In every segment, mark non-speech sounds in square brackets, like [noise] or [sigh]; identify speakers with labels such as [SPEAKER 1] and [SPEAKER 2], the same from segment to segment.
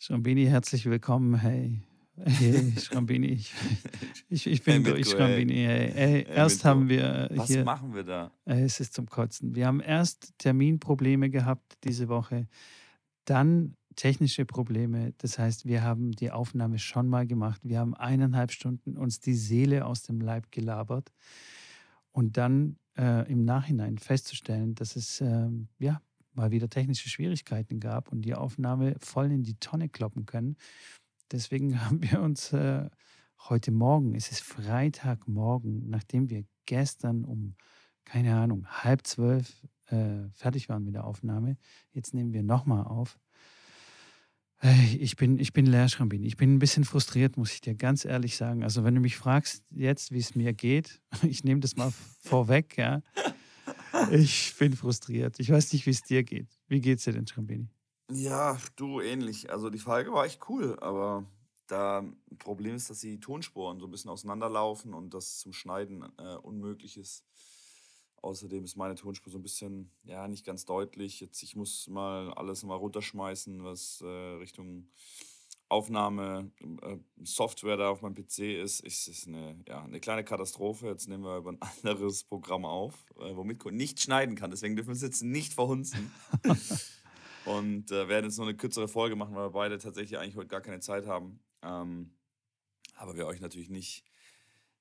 [SPEAKER 1] Schrambini, herzlich willkommen. Hey, hey Schrambini, ich, ich, ich bin
[SPEAKER 2] Hey,
[SPEAKER 1] durch, Schrambini. Hey, hey, erst haben wir
[SPEAKER 2] Was
[SPEAKER 1] hier,
[SPEAKER 2] machen wir da?
[SPEAKER 1] Ey, es ist zum Kotzen. Wir haben erst Terminprobleme gehabt diese Woche, dann technische Probleme. Das heißt, wir haben die Aufnahme schon mal gemacht. Wir haben eineinhalb Stunden uns die Seele aus dem Leib gelabert und dann äh, im Nachhinein festzustellen, dass es ähm, ja mal wieder technische Schwierigkeiten gab und die Aufnahme voll in die Tonne kloppen können. Deswegen [laughs] haben wir uns äh, heute Morgen, es ist Freitagmorgen, nachdem wir gestern um, keine Ahnung, halb zwölf äh, fertig waren mit der Aufnahme, jetzt nehmen wir nochmal auf. Hey, Ich bin, ich bin leer, Schrambin. Ich bin ein bisschen frustriert, muss ich dir ganz ehrlich sagen. Also, wenn du mich fragst jetzt, wie es mir geht, [laughs] ich nehme das mal vorweg, ja. Ich bin frustriert. Ich weiß nicht, wie es dir geht. Wie geht's dir denn, Schrambini?
[SPEAKER 2] Ja, du ähnlich. Also die Folge war echt cool, aber da Problem ist, dass die Tonspuren so ein bisschen auseinanderlaufen und das zum Schneiden äh, unmöglich ist. Außerdem ist meine Tonspur so ein bisschen, ja, nicht ganz deutlich. Jetzt, ich muss mal alles mal runterschmeißen, was äh, Richtung Aufnahme, äh, Software da auf meinem PC ist. Es ist eine, ja, eine kleine Katastrophe. Jetzt nehmen wir über ein [laughs] anderes Programm auf, äh, womit Ko nicht schneiden kann. Deswegen dürfen wir es jetzt nicht verhunzen. [laughs] Und äh, werden jetzt nur eine kürzere Folge machen, weil wir beide tatsächlich eigentlich heute gar keine Zeit haben. Ähm, aber wir euch natürlich nicht,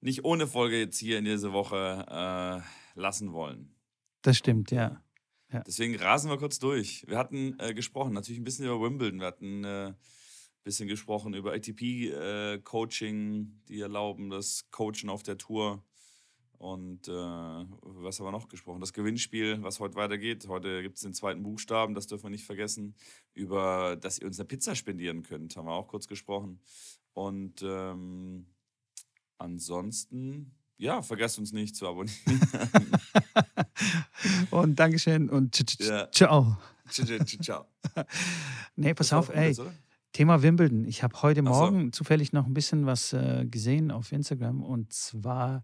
[SPEAKER 2] nicht ohne Folge jetzt hier in dieser Woche äh, lassen wollen.
[SPEAKER 1] Das stimmt, ja. Ja.
[SPEAKER 2] Deswegen rasen wir kurz durch. Wir hatten äh, gesprochen, natürlich ein bisschen über Wimbledon. Wir hatten äh, bisschen gesprochen über ATP-Coaching, die erlauben das Coachen auf der Tour. Und äh, was haben wir noch gesprochen? Das Gewinnspiel, was heute weitergeht. Heute gibt es den zweiten Buchstaben, das dürfen wir nicht vergessen. Über, dass ihr uns eine Pizza spendieren könnt, haben wir auch kurz gesprochen. Und ähm, ansonsten, ja, vergesst uns nicht zu abonnieren. [laughs]
[SPEAKER 1] Und Dankeschön und tsch- tsch-
[SPEAKER 2] Ja.
[SPEAKER 1] ciao.
[SPEAKER 2] Ciao. [laughs]
[SPEAKER 1] Nee, pass
[SPEAKER 2] Das
[SPEAKER 1] auf, ey.
[SPEAKER 2] oder?
[SPEAKER 1] Thema Wimbledon. Ich habe heute
[SPEAKER 2] so.
[SPEAKER 1] Morgen zufällig noch ein bisschen was äh, gesehen auf Instagram. Und zwar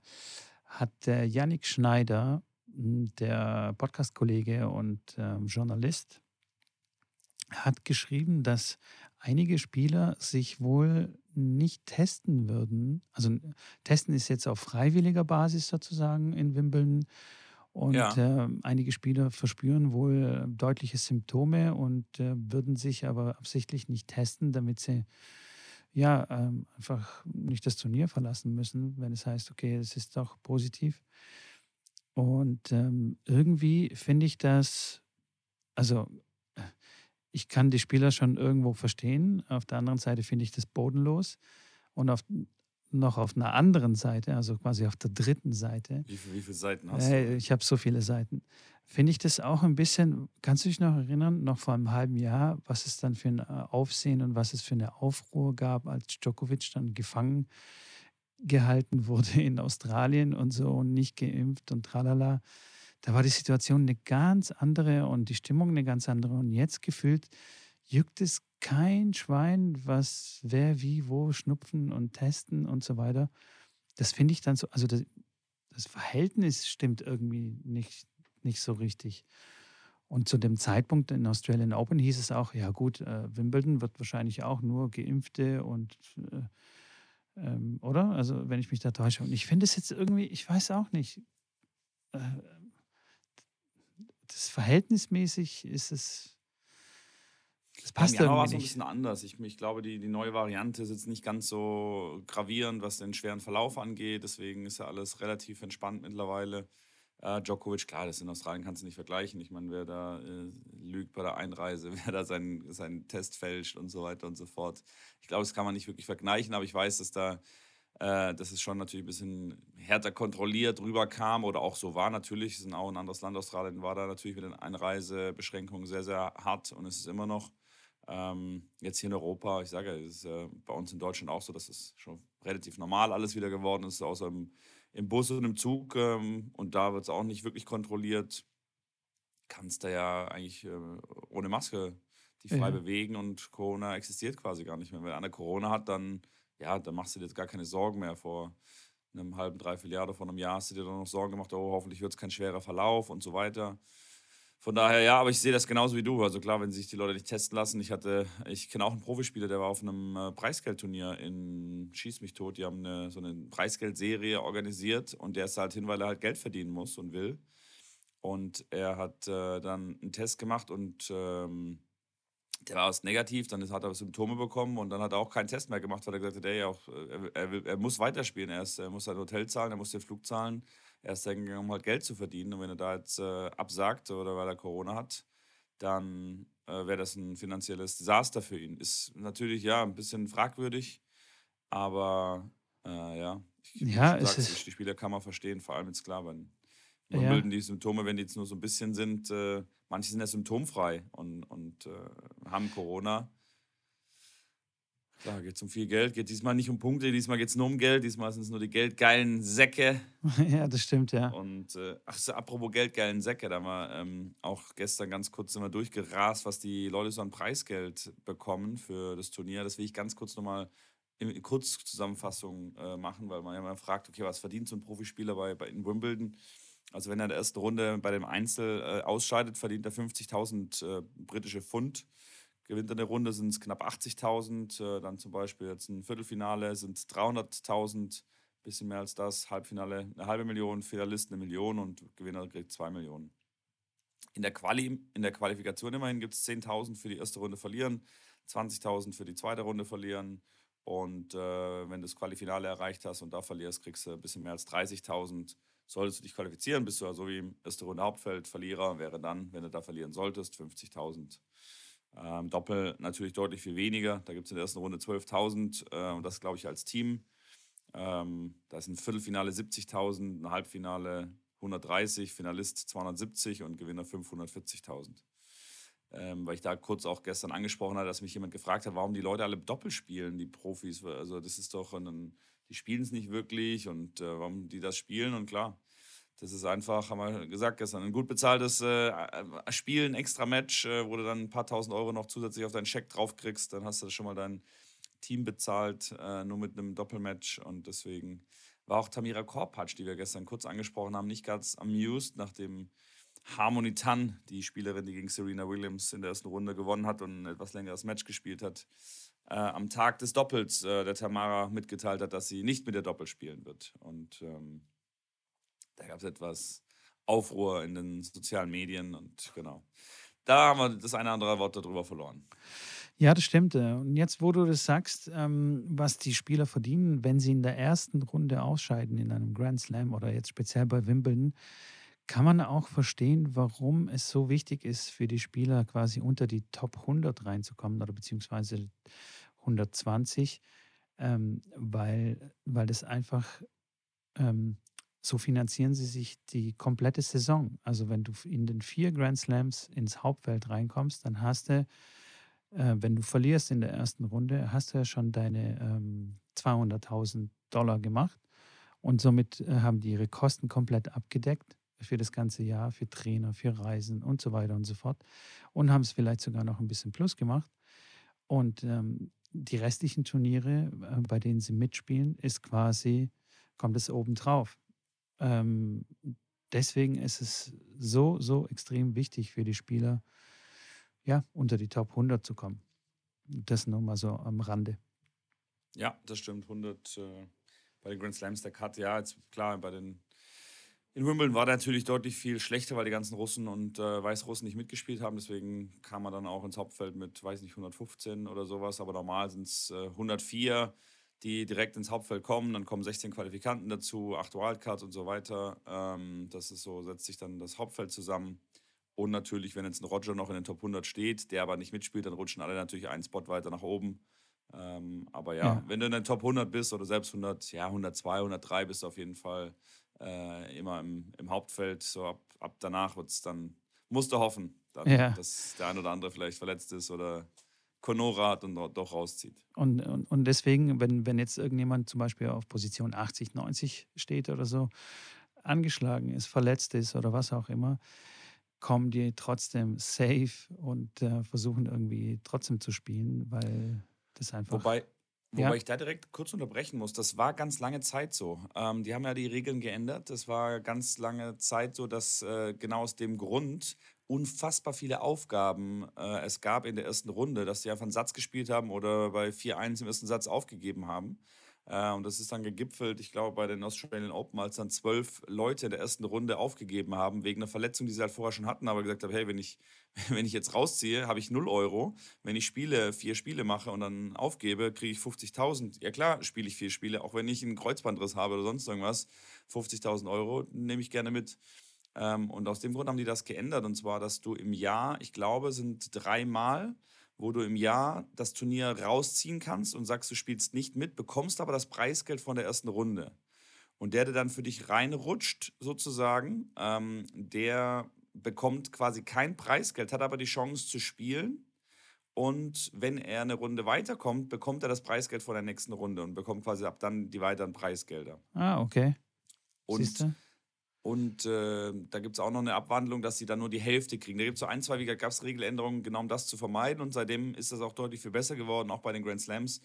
[SPEAKER 1] hat der Yannick Schneider, m, der Podcast-Kollege und ähm, Journalist, hat geschrieben, dass einige Spieler sich wohl nicht testen würden. Also testen ist jetzt auf freiwilliger Basis sozusagen in Wimbledon. Und
[SPEAKER 2] Ja.
[SPEAKER 1] äh, einige Spieler verspüren wohl deutliche Symptome und äh, würden sich aber absichtlich nicht testen, damit sie ja ähm, einfach nicht das Turnier verlassen müssen, wenn es heißt, okay, es ist doch positiv. Und ähm, irgendwie finde ich das, also äh, ich kann die Spieler schon irgendwo verstehen. Auf der anderen Seite finde ich das bodenlos. Und auf, noch auf einer anderen Seite, also quasi auf der dritten Seite,
[SPEAKER 2] Wie, wie viele Seiten hast
[SPEAKER 1] Hey,
[SPEAKER 2] du?
[SPEAKER 1] ich habe so viele Seiten. Finde ich das auch ein bisschen, kannst du dich noch erinnern, noch vor einem halben Jahr, was es dann für ein äh, Aufsehen und was es für eine Aufruhr gab, als Djokovic dann gefangen gehalten wurde in Australien und so und nicht geimpft und tralala. Da war die Situation eine ganz andere und die Stimmung eine ganz andere. Und jetzt gefühlt juckt es kein Schwein, was wer wie wo schnupfen und testen und so weiter. Das finde ich dann so, also das, das Verhältnis stimmt irgendwie nicht, nicht so richtig. Und zu dem Zeitpunkt in Australian Open hieß es auch, ja gut, äh, Wimbledon wird wahrscheinlich auch nur Geimpfte und äh, ähm, oder? Also wenn ich mich da täusche. Und ich finde es jetzt irgendwie, ich weiß auch nicht. Äh, das verhältnismäßig ist es. Das passt
[SPEAKER 2] ja, war es ein bisschen anders. Ich, ich glaube, die, die neue Variante ist jetzt nicht ganz so gravierend, was den schweren Verlauf angeht. Deswegen ist ja alles relativ entspannt mittlerweile. Äh, Djokovic, klar, das in Australien kannst du nicht vergleichen. Ich meine, wer da äh, lügt bei der Einreise, [laughs] wer da seinen, seinen Test fälscht und so weiter und so fort. Ich glaube, das kann man nicht wirklich vergleichen, aber ich weiß, dass da äh, dass es schon natürlich ein bisschen härter kontrolliert rüberkam oder auch so war. Natürlich, es ist auch ein anderes Land, Australien war da natürlich mit den Einreisebeschränkungen sehr, sehr hart und es ist immer noch. Ähm, jetzt hier in Europa, ich sage, es ist äh, bei uns in Deutschland auch so, dass es schon relativ normal alles wieder geworden ist, außer im, im Bus und im Zug. Ähm, und da wird es auch nicht wirklich kontrolliert. Kannst da ja eigentlich äh, ohne Maske dich frei
[SPEAKER 1] Ja.
[SPEAKER 2] bewegen und Corona existiert quasi gar nicht mehr. Wenn einer Corona hat, dann, ja, dann machst du dir jetzt gar keine Sorgen mehr. Vor einem halben, dreiviertel Jahr oder vor einem Jahr hast du dir dann noch Sorgen gemacht, oh, hoffentlich wird es kein schwerer Verlauf und so weiter. Von daher, ja, aber ich sehe das genauso wie du. Also klar, wenn sich die Leute nicht testen lassen. Ich hatte, ich kenne auch einen Profispieler, der war auf einem äh, Preisgeldturnier in Schieß mich tot. Die haben eine, so eine Preisgeldserie organisiert und der ist halt hin, weil er halt Geld verdienen muss und will. Und er hat äh, dann einen Test gemacht und ähm, der war aus negativ, dann hat er Symptome bekommen und dann hat er auch keinen Test mehr gemacht, weil er gesagt hat, ey, auch, äh, er, er, er, muss weiterspielen. Er, ist, er muss sein Hotel zahlen, er muss den Flug zahlen. Er ist dann gegangen, um halt Geld zu verdienen. Und wenn er da jetzt äh, absagt oder weil er Corona hat, dann äh, wäre das ein finanzielles Desaster für ihn. Ist natürlich ja ein bisschen fragwürdig, aber äh, ja, ich,
[SPEAKER 1] ja,
[SPEAKER 2] es ist die Spieler kann man verstehen, vor allem jetzt klar, wenn man ja. die Symptome, wenn die jetzt nur so ein bisschen sind, äh, manche sind ja symptomfrei und, und äh, haben Corona. Klar, geht es um viel Geld, geht diesmal nicht um Punkte, diesmal geht es nur um Geld, diesmal sind es nur die geldgeilen Säcke. [laughs]
[SPEAKER 1] ja, das stimmt, ja.
[SPEAKER 2] Und äh, ach, so, apropos geldgeilen Säcke, da haben wir ähm, auch gestern ganz kurz immer durchgerast, was die Leute so an Preisgeld bekommen für das Turnier. Das will ich ganz kurz nochmal in Kurzzusammenfassung äh, machen, weil man ja immer fragt, okay, was verdient so ein Profispieler bei, bei in Wimbledon? Also wenn er in der ersten Runde bei dem Einzel äh, ausscheidet, verdient er 50.000 äh, britische Pfund. Gewinnt er eine Runde, sind es knapp 80.000. Äh, dann zum Beispiel jetzt ein Viertelfinale sind es 300.000, bisschen mehr als das. Halbfinale eine halbe Million, Finalist eine Million und Gewinner kriegt zwei Millionen. In der, Quali, in der Qualifikation immerhin gibt es 10.000 für die erste Runde verlieren, 20.000 für die zweite Runde verlieren. Und äh, wenn du das Qualifinale erreicht hast und da verlierst, kriegst du ein bisschen mehr als 30.000 Solltest du dich qualifizieren, bist du ja so wie im erste Runde Hauptfeld Verlierer, wäre dann, wenn du da verlieren solltest, 50.000. Ähm, Doppel natürlich deutlich viel weniger. Da gibt es in der ersten Runde 12.000 äh, und das glaube ich als Team. Ähm, da ist ein Viertelfinale 70.000, ein Halbfinale 130, Finalist 270 und Gewinner 540.000. Ähm, weil ich da kurz auch gestern angesprochen habe, dass mich jemand gefragt hat, warum die Leute alle Doppel spielen, die Profis. Also das ist doch ein, die spielen es nicht wirklich und äh, warum die das spielen. Und klar, das ist einfach, haben wir gesagt gestern, ein gut bezahltes äh, äh, Spiel, ein extra Match, äh, wo du dann ein paar tausend Euro noch zusätzlich auf deinen Scheck draufkriegst. Dann hast du schon mal dein Team bezahlt, äh, nur mit einem Doppelmatch. Und deswegen war auch Tamira Korpatsch, die wir gestern kurz angesprochen haben, nicht ganz amused, nachdem Harmony Tan, die Spielerin, die gegen Serena Williams in der ersten Runde gewonnen hat und ein etwas längeres Match gespielt hat, äh, am Tag des Doppels äh, der Tamara mitgeteilt hat, dass sie nicht mit der Doppel spielen wird. Und ähm, da gab es etwas Aufruhr in den sozialen Medien und genau. Da haben wir das eine oder andere Wort darüber verloren.
[SPEAKER 1] Ja, das stimmt. Äh, und jetzt, wo du das sagst, ähm, was die Spieler verdienen, wenn sie in der ersten Runde ausscheiden in einem Grand Slam oder jetzt speziell bei Wimbledon, kann man auch verstehen, warum es so wichtig ist für die Spieler quasi unter die Top 100 reinzukommen oder beziehungsweise 120, ähm, weil, weil das einfach, ähm, so finanzieren sie sich die komplette Saison. Also wenn du in den vier Grand Slams ins Hauptfeld reinkommst, dann hast du, äh, wenn du verlierst in der ersten Runde, hast du ja schon deine ähm, 200.000 Dollar gemacht und somit äh, haben die ihre Kosten komplett abgedeckt für das ganze Jahr, für Trainer, für Reisen und so weiter und so fort. Und haben es vielleicht sogar noch ein bisschen plus gemacht. Und ähm, die restlichen Turniere, äh, bei denen sie mitspielen, ist quasi, kommt es obendrauf. Ähm, deswegen ist es so, so extrem wichtig für die Spieler, ja, unter die Top 100 zu kommen. Das nur mal so am Rande.
[SPEAKER 2] Ja, das stimmt. 100 äh, bei den Grand Slams der Cut, ja, jetzt klar, bei den in Wimbledon war der natürlich deutlich viel schlechter, weil die ganzen Russen und äh, Weißrussen nicht mitgespielt haben. Deswegen kam man dann auch ins Hauptfeld mit, weiß nicht, 115 oder sowas. Aber normal sind es äh, 104, die direkt ins Hauptfeld kommen. Dann kommen 16 Qualifikanten dazu, 8 Wildcards und so weiter. Ähm, das ist so, setzt sich dann das Hauptfeld zusammen. Und natürlich, wenn jetzt ein Roger noch in den Top 100 steht, der aber nicht mitspielt, dann rutschen alle natürlich einen Spot weiter nach oben. Ähm, aber ja, ja, wenn du in den Top 100 bist oder selbst 100, ja, 102, 103 bist du auf jeden Fall äh, immer im, im Hauptfeld. So ab, ab danach wird es dann, musst du hoffen, dann, ja. dass der ein oder andere vielleicht verletzt ist oder Conora hat und doch rauszieht.
[SPEAKER 1] Und, und, und deswegen, wenn, wenn jetzt irgendjemand zum Beispiel auf Position 80, 90 steht oder so, angeschlagen ist, verletzt ist oder was auch immer, kommen die trotzdem safe und äh, versuchen irgendwie trotzdem zu spielen, weil das einfach.
[SPEAKER 2] Wobei, Wobei ja. ich da direkt kurz unterbrechen muss. Das war ganz lange Zeit so. Ähm, die haben ja die Regeln geändert. Das war ganz lange Zeit so, dass äh, genau aus dem Grund unfassbar viele Aufgaben äh, es gab in der ersten Runde, dass die einfach einen Satz gespielt haben oder bei 4-1 im ersten Satz aufgegeben haben. Äh, und das ist dann gegipfelt, ich glaube, bei den Australian Open, als dann zwölf Leute in der ersten Runde aufgegeben haben, wegen einer Verletzung, die sie halt vorher schon hatten, aber gesagt haben, hey, wenn ich, [laughs] wenn ich jetzt rausziehe, habe ich 0 Euro. Wenn ich Spiele, vier Spiele mache und dann aufgebe, kriege ich 50.000. Ja klar, spiele ich vier Spiele, auch wenn ich einen Kreuzbandriss habe oder sonst irgendwas. 50.000 Euro nehme ich gerne mit. Ähm, und aus dem Grund haben die das geändert. Und zwar, dass du im Jahr, ich glaube, sind dreimal wo du im Jahr das Turnier rausziehen kannst und sagst, du spielst nicht mit, bekommst aber das Preisgeld von der ersten Runde. Und der, der dann für dich reinrutscht, sozusagen, ähm, der bekommt quasi kein Preisgeld, hat aber die Chance zu spielen. Und wenn er eine Runde weiterkommt, bekommt er das Preisgeld von der nächsten Runde und bekommt quasi ab dann die weiteren Preisgelder.
[SPEAKER 1] Ah, okay.
[SPEAKER 2] Und Siehste? Und äh, da gibt es auch noch eine Abwandlung, dass sie dann nur die Hälfte kriegen. Da gibt es so ein, zwei Wie gab es Regeländerungen, genau um das zu vermeiden. Und seitdem ist das auch deutlich viel besser geworden, auch bei den Grand Slams,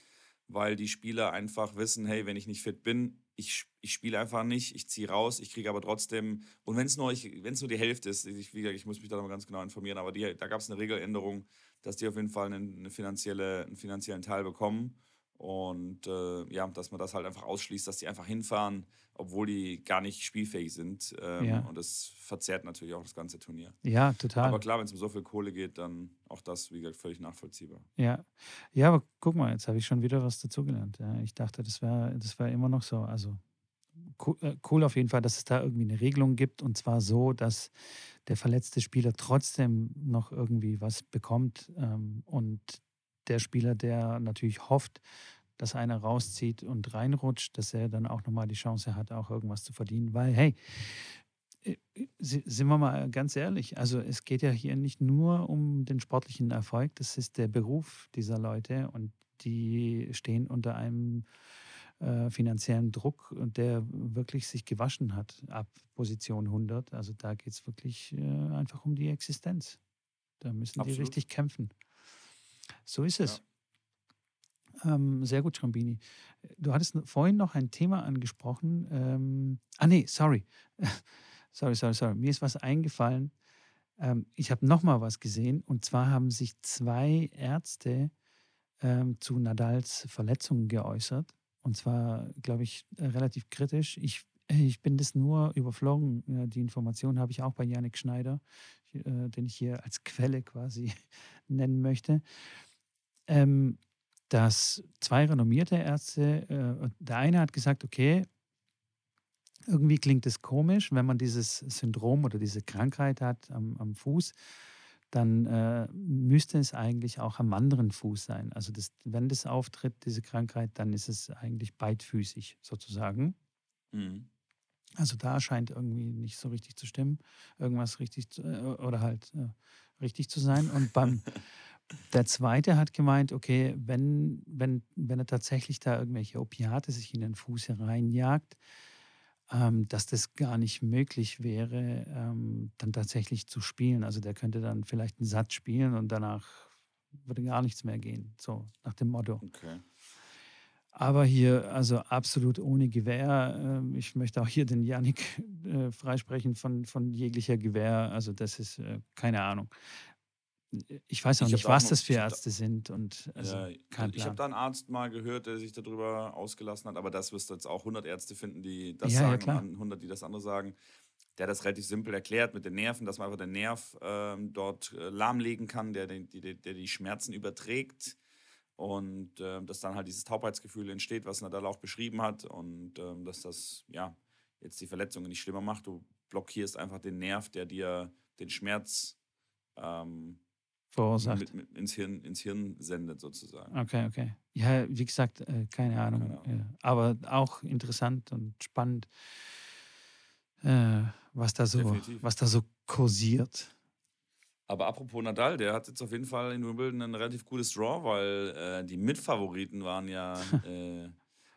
[SPEAKER 2] weil die Spieler einfach wissen, hey, wenn ich nicht fit bin, ich, ich spiele einfach nicht, ich ziehe raus, ich kriege aber trotzdem, und wenn es nur, nur die Hälfte ist, ich, wie gesagt, ich muss mich da noch ganz genau informieren, aber die, da gab es eine Regeländerung, dass die auf jeden Fall eine, eine finanzielle, einen finanziellen Teil bekommen. Und äh, ja, dass man das halt einfach ausschließt, dass die einfach hinfahren, obwohl die gar nicht spielfähig sind. Ähm, ja. Und das verzerrt natürlich auch das ganze Turnier.
[SPEAKER 1] Ja, total.
[SPEAKER 2] Aber klar, wenn es um so viel Kohle geht, dann auch das, wie gesagt, völlig nachvollziehbar.
[SPEAKER 1] Ja, ja aber guck mal, jetzt habe ich schon wieder was dazugelernt. Ja, ich dachte, das wäre das wär immer noch so. Also äh, cool auf jeden Fall, dass es da irgendwie eine Regelung gibt und zwar so, dass der verletzte Spieler trotzdem noch irgendwie was bekommt ähm, und der Spieler, der natürlich hofft, dass einer rauszieht und reinrutscht, dass er dann auch nochmal die Chance hat, auch irgendwas zu verdienen. Weil, hey, äh, sind wir mal ganz ehrlich, also es geht ja hier nicht nur um den sportlichen Erfolg, das ist der Beruf dieser Leute und die stehen unter einem äh, finanziellen Druck der wirklich sich gewaschen hat ab Position 100. Also da geht es wirklich äh, einfach um die Existenz. Da müssen Absolut. die richtig kämpfen. So ist es. Ja. Ähm, sehr gut, Schrambini. Du hattest vorhin noch ein Thema angesprochen. Ähm, ah, nee, sorry. [laughs] sorry, sorry, sorry. Mir ist was eingefallen. Ähm, ich habe noch mal was gesehen. Und zwar haben sich zwei Ärzte ähm, zu Nadals Verletzungen geäußert. Und zwar, glaube ich, relativ kritisch. Ich, ich bin das nur überflogen. Die Information habe ich auch bei Janik Schneider, äh, den ich hier als Quelle quasi [laughs] nennen möchte ähm, dass zwei renommierte Ärzte, äh, der eine hat gesagt, okay, irgendwie klingt es komisch, wenn man dieses Syndrom oder diese Krankheit hat am, am Fuß, dann äh, müsste es eigentlich auch am anderen Fuß sein. Also das, wenn das auftritt, diese Krankheit, dann ist es eigentlich beidfüßig sozusagen. Mhm. Also da scheint irgendwie nicht so richtig zu stimmen, irgendwas richtig zu, äh, oder halt äh, richtig zu sein. Und beim, [laughs] Der zweite hat gemeint, okay, wenn, wenn, wenn er tatsächlich da irgendwelche Opiate sich in den Fuß hereinjagt, ähm, dass das gar nicht möglich wäre, ähm, dann tatsächlich zu spielen. Also der könnte dann vielleicht einen Satz spielen und danach würde gar nichts mehr gehen, so nach dem Motto.
[SPEAKER 2] Okay.
[SPEAKER 1] Aber hier, also absolut ohne Gewehr. Äh, ich möchte auch hier den Janik äh, freisprechen von, von jeglicher Gewehr. Also das ist äh, keine Ahnung ich weiß auch ich nicht, was noch, das für Ärzte sind. Und also ja,
[SPEAKER 2] ich habe da einen Arzt mal gehört, der sich darüber ausgelassen hat, aber das wirst du jetzt auch 100 Ärzte finden, die das ja, sagen ja, und 100, die das andere sagen. Der hat das relativ simpel erklärt mit den Nerven, dass man einfach den Nerv ähm, dort äh, lahmlegen kann, der, der, der, der, die Schmerzen überträgt und äh, dass dann halt dieses Taubheitsgefühl entsteht, was Nadal auch beschrieben hat und äh, dass das ja jetzt die Verletzungen nicht schlimmer macht. Du blockierst einfach den Nerv, der dir den Schmerz ähm,
[SPEAKER 1] verursacht.
[SPEAKER 2] Mit, mit ins, Hirn, ins Hirn sendet sozusagen.
[SPEAKER 1] Okay, okay. Ja, wie gesagt, äh, keine Ahnung. Genau. Ja. Aber auch interessant und spannend, äh, was, da so, was da so kursiert.
[SPEAKER 2] Aber apropos Nadal, der hat jetzt auf jeden Fall in Wimbledon ein relativ gutes Draw, weil äh, die Mitfavoriten waren ja [laughs] äh,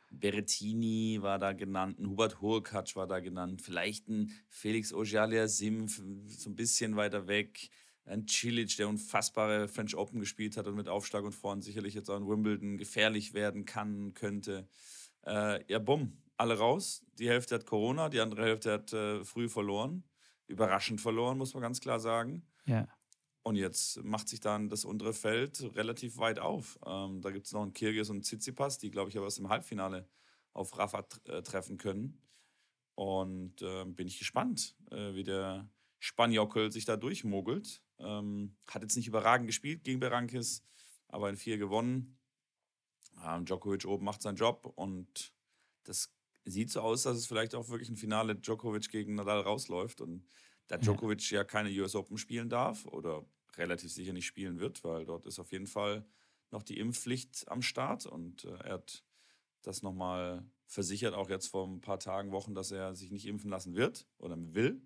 [SPEAKER 2] Berrettini war da genannt, ein Hubert Hurkacz war da genannt, vielleicht ein Felix Auger-Aliassime so ein bisschen weiter weg ein Cilic, der unfassbare French Open gespielt hat und mit Aufschlag und Vorn sicherlich jetzt auch in Wimbledon gefährlich werden kann, könnte. Äh, ja, bumm, alle raus. Die Hälfte hat Corona, die andere Hälfte hat äh, früh verloren. Überraschend verloren, muss man ganz klar sagen.
[SPEAKER 1] Ja.
[SPEAKER 2] Und jetzt macht sich dann das untere Feld relativ weit auf. Ähm, da gibt es noch einen Kirgis und Tsitsipas, die, glaube ich, aber erst im Halbfinale auf Rafa äh, treffen können. Und äh, bin ich gespannt, äh, wie der Spaniockel sich da durchmogelt. Ähm, hat jetzt nicht überragend gespielt gegen Berankis, aber in vier gewonnen. Ähm, Djokovic oben macht seinen Job und das sieht so aus, dass es vielleicht auch wirklich ein Finale Djokovic gegen Nadal rausläuft. Und da Djokovic ja. ja keine US Open spielen darf oder relativ sicher nicht spielen wird, weil dort ist auf jeden Fall noch die Impfpflicht am Start und äh, er hat das nochmal versichert, auch jetzt vor ein paar Tagen, Wochen, dass er sich nicht impfen lassen wird oder will.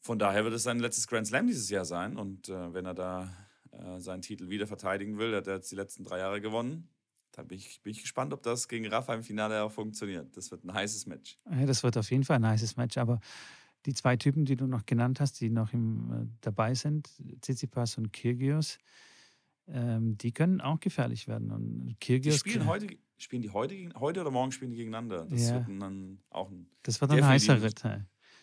[SPEAKER 2] Von daher wird es sein letztes Grand Slam dieses Jahr sein. Und äh, wenn er da äh, seinen Titel wieder verteidigen will, hat er jetzt die letzten drei Jahre gewonnen. Da bin ich, bin ich gespannt, ob das gegen Rafa im Finale auch funktioniert. Das wird ein heißes Match.
[SPEAKER 1] Ja, das wird auf jeden Fall ein heißes Match. Aber die zwei Typen, die du noch genannt hast, die noch im, äh, dabei sind, Tsitsipas und Kyrgios, ähm, die können auch gefährlich werden. Und Kyrgios
[SPEAKER 2] die spielen heute, spielen die heute, heute oder morgen spielen die gegeneinander. Das ja. wird dann auch ein.
[SPEAKER 1] Das wird ein heißer Ritt.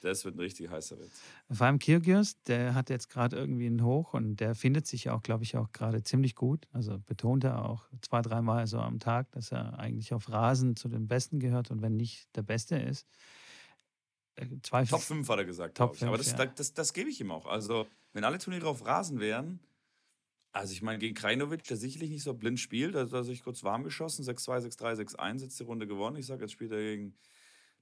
[SPEAKER 2] Das wird ein richtig heißer Ritt.
[SPEAKER 1] Vor allem Kyrgios, der hat jetzt gerade irgendwie einen Hoch und der findet sich auch, glaube ich, auch gerade ziemlich gut. Also betont er auch zwei, dreimal so am Tag, dass er eigentlich auf Rasen zu den Besten gehört und wenn nicht der Beste ist.
[SPEAKER 2] Zweifel Top 5 hat er gesagt, Top 5, Aber das, ja. das, das, das gebe ich ihm auch. Also, wenn alle Turniere auf Rasen wären, also ich meine, gegen Krajinovic, der sicherlich nicht so blind spielt, also hat er sich kurz warm geschossen, 6-2, 6-3, 6-1, jetzt die Runde gewonnen. Ich sage, jetzt spielt er gegen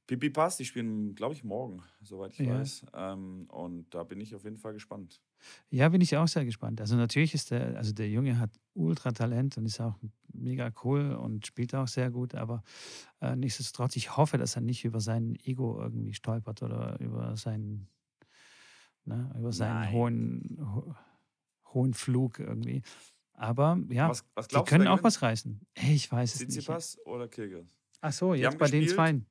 [SPEAKER 2] Pipi Pass, die spielen, glaube ich, morgen, soweit ich ja. weiß. Ähm, und da bin ich auf jeden Fall gespannt.
[SPEAKER 1] Ja, bin ich auch sehr gespannt. Also natürlich ist der, also der Junge hat ultra Talent und ist auch mega cool und spielt auch sehr gut, aber äh, nichtsdestotrotz, ich hoffe, dass er nicht über sein Ego irgendwie stolpert oder über seinen, ne, über seinen hohen, ho hohen Flug irgendwie. Aber ja, was, was die können auch was reißen. Hey, ich weiß es nicht.
[SPEAKER 2] Tsitsipas oder Kyrgios?
[SPEAKER 1] Ach so, jetzt bei gespielt, den Zweien.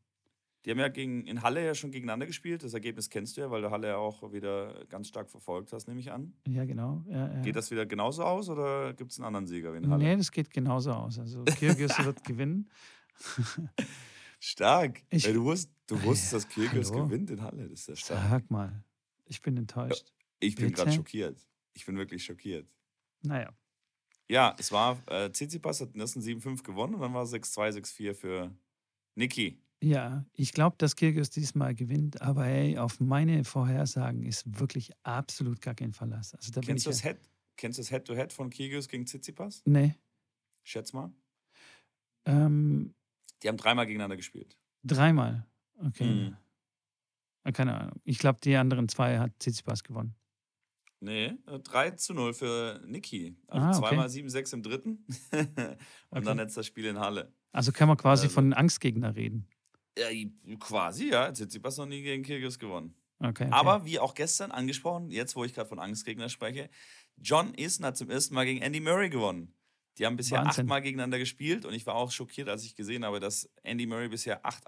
[SPEAKER 2] Die haben ja gegen, in Halle ja schon gegeneinander gespielt. Das Ergebnis kennst du ja, weil du Halle ja auch wieder ganz stark verfolgt hast, nehme ich an.
[SPEAKER 1] Ja, genau. Ja, ja.
[SPEAKER 2] Geht das wieder genauso aus oder gibt es einen anderen Sieger wie in Halle?
[SPEAKER 1] Nee, das geht genauso aus. Also [laughs] Kyrgios wird gewinnen.
[SPEAKER 2] stark. [laughs] Ich, Ey, du, wusst, du wusstest, dass Hallo? gewinnt in Halle. Das ist ja stark.
[SPEAKER 1] Sag mal, ich bin enttäuscht.
[SPEAKER 2] Ich bin gerade schockiert. Ich bin wirklich schockiert.
[SPEAKER 1] Naja.
[SPEAKER 2] Ja, es war, äh, Tsitsipas hat den ersten 7-5 gewonnen und dann war es 6-2, 6-4 für Niki.
[SPEAKER 1] Ja, ich glaube, dass Kyrgios diesmal gewinnt, aber hey, auf meine Vorhersagen ist wirklich absolut gar kein Verlass. Also, da
[SPEAKER 2] Kennst, du das Head, kennst du das Head-to-Head von Kyrgios gegen Tsitsipas?
[SPEAKER 1] Nee.
[SPEAKER 2] Schätz mal.
[SPEAKER 1] Ähm,
[SPEAKER 2] Die haben dreimal gegeneinander gespielt.
[SPEAKER 1] Dreimal? Okay. Mhm. Keine Ahnung. Ich glaube, die anderen zwei hat Tsitsipas gewonnen.
[SPEAKER 2] Nee, 3 äh, zu 0 für Niki. Also ah, okay. zweimal 7-6 im dritten [laughs] und okay. dann jetzt das Spiel in Halle.
[SPEAKER 1] Also kann man quasi also. von Angstgegner reden.
[SPEAKER 2] Ja, quasi, ja. Jetzt hat Tsitsipas noch nie gegen Kyrgios gewonnen.
[SPEAKER 1] Okay, okay.
[SPEAKER 2] Aber wie auch gestern angesprochen, jetzt wo ich gerade von Angstgegner spreche, John Isner hat zum ersten Mal gegen Andy Murray gewonnen. Die haben bisher Wahnsinn. achtmal gegeneinander gespielt und ich war auch schockiert, als ich gesehen habe, dass Andy Murray bisher acht,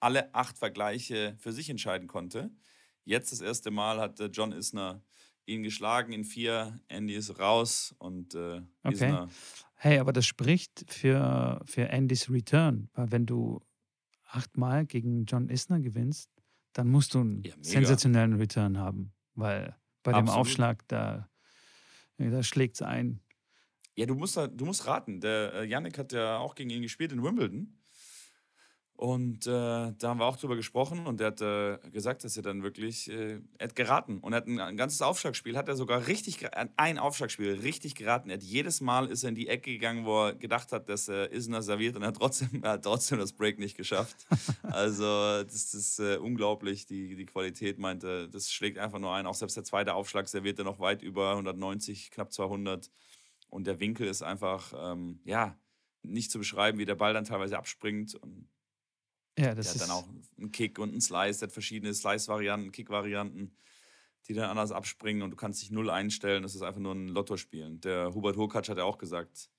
[SPEAKER 2] alle acht Vergleiche für sich entscheiden konnte. Jetzt das erste Mal hat äh, John Isner ihn geschlagen in vier. Andy ist raus und äh, okay. Isner.
[SPEAKER 1] Hey, aber das spricht für, für Andys Return, weil wenn du achtmal gegen John Isner gewinnst, dann musst du einen ja, sensationellen Return haben, weil bei Absolut. dem Aufschlag, da, da schlägt es ein.
[SPEAKER 2] Ja, du musst, du musst raten. Der äh, Yannick hat ja auch gegen ihn gespielt in Wimbledon. Und äh, da haben wir auch drüber gesprochen und er hat äh, gesagt, dass er dann wirklich, äh, er hat geraten und er hat ein, ein, ganzes Aufschlagspiel, hat er sogar richtig, ein Aufschlagspiel richtig geraten. Er hat jedes Mal ist er in die Ecke gegangen, wo er gedacht hat, dass er Isner serviert und er hat trotzdem, [laughs] er hat trotzdem das Break nicht geschafft. also das, ist äh, unglaublich, die, die Qualität meinte, das schlägt einfach nur ein. Auch selbst der zweite Aufschlag serviert er noch weit über 190, knapp 200 und der Winkel ist einfach, ähm, ja, nicht zu beschreiben, wie der Ball dann teilweise abspringt und
[SPEAKER 1] ja, das der
[SPEAKER 2] hat dann auch einen Kick und einen Slice, der hat verschiedene Slice-Varianten, Kick-Varianten, die dann anders abspringen und du kannst dich null einstellen. Das ist einfach nur ein Lotto-Spielen. Der Hubert Hurkacz hat ja auch gesagt,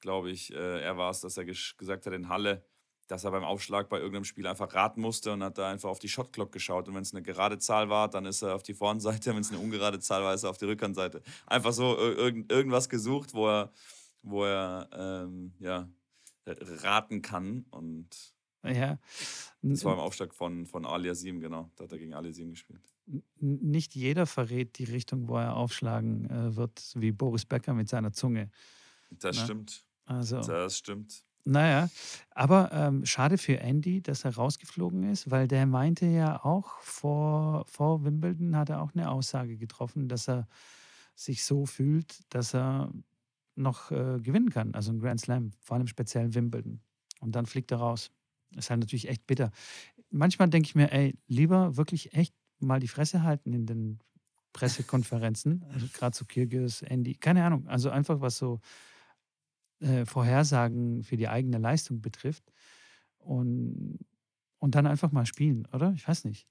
[SPEAKER 2] glaube ich, äh, er war es, dass er gesagt hat in Halle, dass er beim Aufschlag bei irgendeinem Spiel einfach raten musste und hat da einfach auf die Shotclock geschaut. Und wenn es eine gerade Zahl war, dann ist er auf die Vornseite, [laughs] wenn es eine ungerade Zahl war, ist er auf die Rückhandseite. Einfach so irg irgendwas gesucht, wo er, wo er ähm, ja, raten kann. Und
[SPEAKER 1] Ja.
[SPEAKER 2] Das war im Aufschlag von, von Ali Azim, genau. Da hat er gegen Ali Azim gespielt.
[SPEAKER 1] Nicht jeder verrät die Richtung, wo er aufschlagen äh, wird, wie Boris Becker mit seiner Zunge.
[SPEAKER 2] Das Na? Ne? stimmt.
[SPEAKER 1] Also,
[SPEAKER 2] das stimmt.
[SPEAKER 1] Naja, aber ähm, schade für Andy, dass er rausgeflogen ist, weil der meinte ja auch vor, vor Wimbledon hat er auch eine Aussage getroffen, dass er sich so fühlt, dass er noch äh, gewinnen kann. Also ein Grand Slam, vor allem speziell Wimbledon. Und dann fliegt er raus. Ist halt natürlich echt bitter. Manchmal denke ich mir, ey, lieber wirklich echt mal die Fresse halten in den Pressekonferenzen, [laughs] also gerade zu Kirgis, Andy, keine Ahnung, also einfach was so äh, Vorhersagen für die eigene Leistung betrifft und, und dann einfach mal spielen, oder? Ich weiß nicht.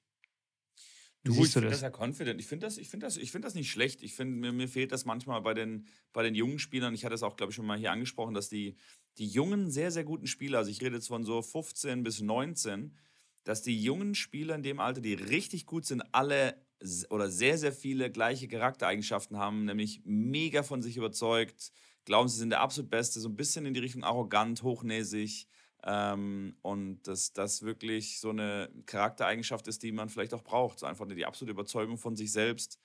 [SPEAKER 2] Du, ich finde das ja confident. Ich finde das, find das, find das nicht schlecht. Ich finde, mir, mir fehlt das manchmal bei den, bei den jungen Spielern. Ich hatte es auch, glaube ich, schon mal hier angesprochen, dass die, die jungen, sehr, sehr guten Spieler, also ich rede jetzt von so 15 bis 19, dass die jungen Spieler in dem Alter, die richtig gut sind, alle oder sehr, sehr viele gleiche Charaktereigenschaften haben, nämlich mega von sich überzeugt, glauben, sie sind der absolut Beste, so ein bisschen in die Richtung arrogant, hochnäsig. Ähm, und dass das wirklich so eine Charaktereigenschaft ist, die man vielleicht auch braucht. So einfach die absolute Überzeugung von sich selbst.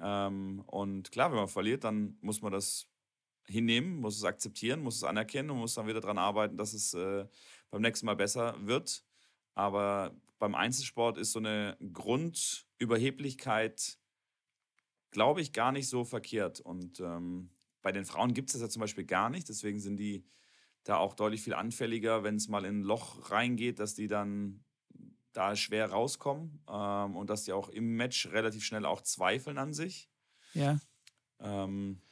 [SPEAKER 2] Ähm, und klar, wenn man verliert, dann muss man das hinnehmen, muss es akzeptieren, muss es anerkennen und muss dann wieder daran arbeiten, dass es äh, beim nächsten Mal besser wird. Aber beim Einzelsport ist so eine Grundüberheblichkeit, glaube ich, gar nicht so verkehrt. Und ähm, bei den Frauen gibt es das ja zum Beispiel gar nicht, deswegen sind die da auch deutlich viel anfälliger, wenn es mal in ein Loch reingeht, dass die dann da schwer rauskommen ähm, und dass die auch im Match relativ schnell auch zweifeln an sich.
[SPEAKER 1] Ja.
[SPEAKER 2] Ähm,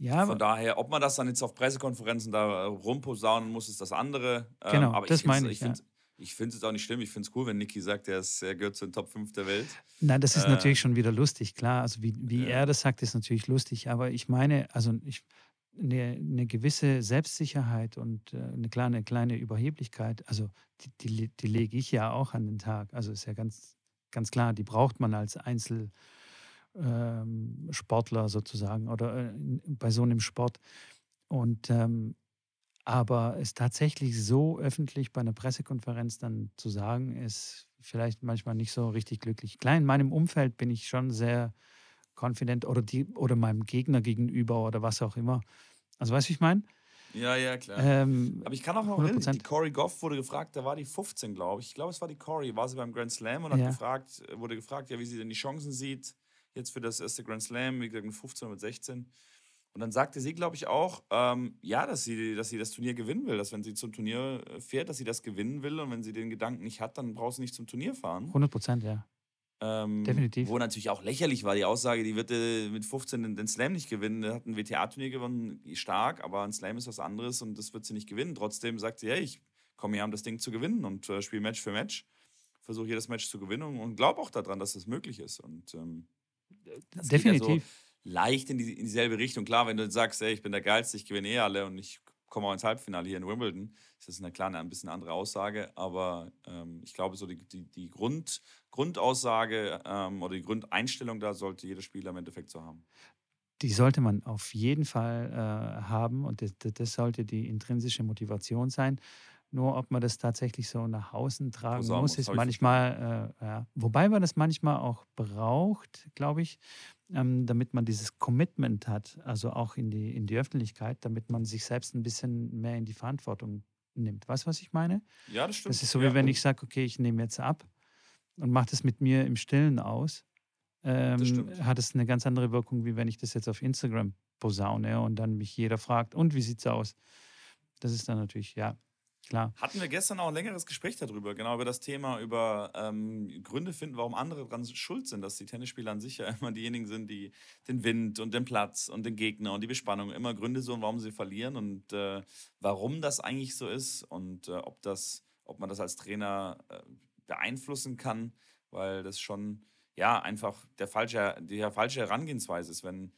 [SPEAKER 2] ja, von daher, ob man das dann jetzt auf Pressekonferenzen da rumposaunen muss, ist das andere.
[SPEAKER 1] Ähm, genau, aber das meine ich.
[SPEAKER 2] ich ja. Ich finde es auch nicht schlimm. Ich finde es cool, wenn Niki sagt, er, ist, er gehört zu den Top 5 der Welt.
[SPEAKER 1] Nein, das ist äh, natürlich schon wieder lustig, klar. Also wie, wie ja. er das sagt, ist natürlich lustig. Aber ich meine, also ich, eine, eine gewisse Selbstsicherheit und äh, eine kleine, kleine Überheblichkeit, also die, die, die lege ich ja auch an den Tag. Also ist ja ganz, ganz klar, die braucht man als Einzelsportler ähm, sozusagen oder äh, bei so einem Sport. Und ähm, aber es tatsächlich so öffentlich bei einer Pressekonferenz dann zu sagen, ist vielleicht manchmal nicht so richtig glücklich. Klar, in meinem Umfeld bin ich schon sehr confident oder, die, oder meinem Gegner gegenüber oder was auch immer. Also weißt du, wie ich meine?
[SPEAKER 2] Ja, ja, klar. Ähm, Aber ich kann auch noch erinnern, die Corey Goff wurde gefragt, da war die 15, glaube ich. Ich glaube, es war die Corey, war sie beim Grand Slam und hat ja. gefragt, wurde gefragt, ja, wie sie denn die Chancen sieht, jetzt für das erste Grand Slam, wie gesagt, mit 15 oder mit 16. Und dann sagte sie, glaube ich, auch, ähm, ja, dass sie, dass sie das Turnier gewinnen will, dass wenn sie zum Turnier äh, fährt, dass sie das gewinnen will und wenn sie den Gedanken nicht hat, dann braucht sie nicht zum Turnier fahren.
[SPEAKER 1] 100 Prozent, ja.
[SPEAKER 2] Ähm,
[SPEAKER 1] Definitiv.
[SPEAKER 2] Wo natürlich auch lächerlich war die Aussage, die wird äh, mit 15 den, den, Slam nicht gewinnen. Er hat ein WTA-Turnier gewonnen, stark, aber ein Slam ist was anderes und das wird sie nicht gewinnen. Trotzdem sagt sie, hey, ich komme hier, um das Ding zu gewinnen und äh, spiele Match für Match. Versuche jedes Match zu gewinnen und glaube auch daran, dass das möglich ist. Und ähm,
[SPEAKER 1] Definitiv
[SPEAKER 2] leicht in, die, in dieselbe Richtung. Klar, wenn du sagst, ey, ich bin der Geilste, ich gewinne eh alle und ich komme auch ins Halbfinale hier in Wimbledon, ist das eine kleine, ein bisschen andere Aussage. Aber ähm, ich glaube, so die, die, die Grund, Grundaussage ähm, oder die Grundeinstellung da sollte jeder Spieler im Endeffekt so haben.
[SPEAKER 1] Die sollte man auf jeden Fall äh, haben und das, das, sollte die intrinsische Motivation sein. Nur ob man das tatsächlich so nach außen tragen muss, ist manchmal, äh, ja. wobei man das manchmal auch braucht, glaube ich, ähm, damit man dieses Commitment hat, also auch in die, in die Öffentlichkeit, damit man sich selbst ein bisschen mehr in die Verantwortung nimmt. Weißt du, was ich meine?
[SPEAKER 2] Ja, das stimmt.
[SPEAKER 1] Das ist so, wie wenn ich sage, okay, ich nehme jetzt ab und mache das mit mir im Stillen aus. Ähm, hat es eine ganz andere Wirkung, wie wenn ich das jetzt auf Instagram posaune und dann mich jeder fragt, und wie sieht es aus? Das ist dann natürlich, ja, Klar.
[SPEAKER 2] Hatten wir gestern auch ein längeres Gespräch darüber, genau über das Thema, über ähm, Gründe finden, warum andere dran schuld sind, dass die Tennisspieler an sich ja [laughs] immer diejenigen sind, die den Wind und den Platz und den Gegner und die Bespannung immer Gründe sind, warum sie verlieren und äh, warum das eigentlich so ist und äh, ob, das, ob man das als Trainer äh, beeinflussen kann, weil das schon ja einfach der falsche, die falsche Herangehensweise ist, wenn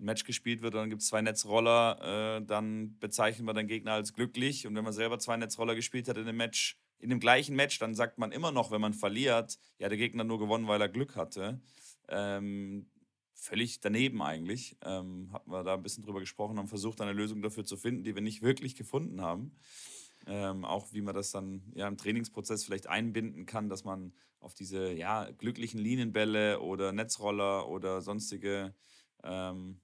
[SPEAKER 2] ein Match gespielt wird und dann gibt es zwei Netzroller, äh, dann bezeichnet man den Gegner als glücklich. Und wenn man selber zwei Netzroller gespielt hat in dem Match, in dem gleichen Match, dann sagt man immer noch, wenn man verliert, ja, der Gegner nur gewonnen, weil er Glück hatte. Ähm, völlig daneben eigentlich. Ähm, hatten wir da ein bisschen drüber gesprochen, haben versucht, eine Lösung dafür zu finden, die wir nicht wirklich gefunden haben. Ähm, auch wie man das dann ja, im Trainingsprozess vielleicht einbinden kann, dass man auf diese ja, glücklichen Linienbälle oder Netzroller oder sonstige ähm,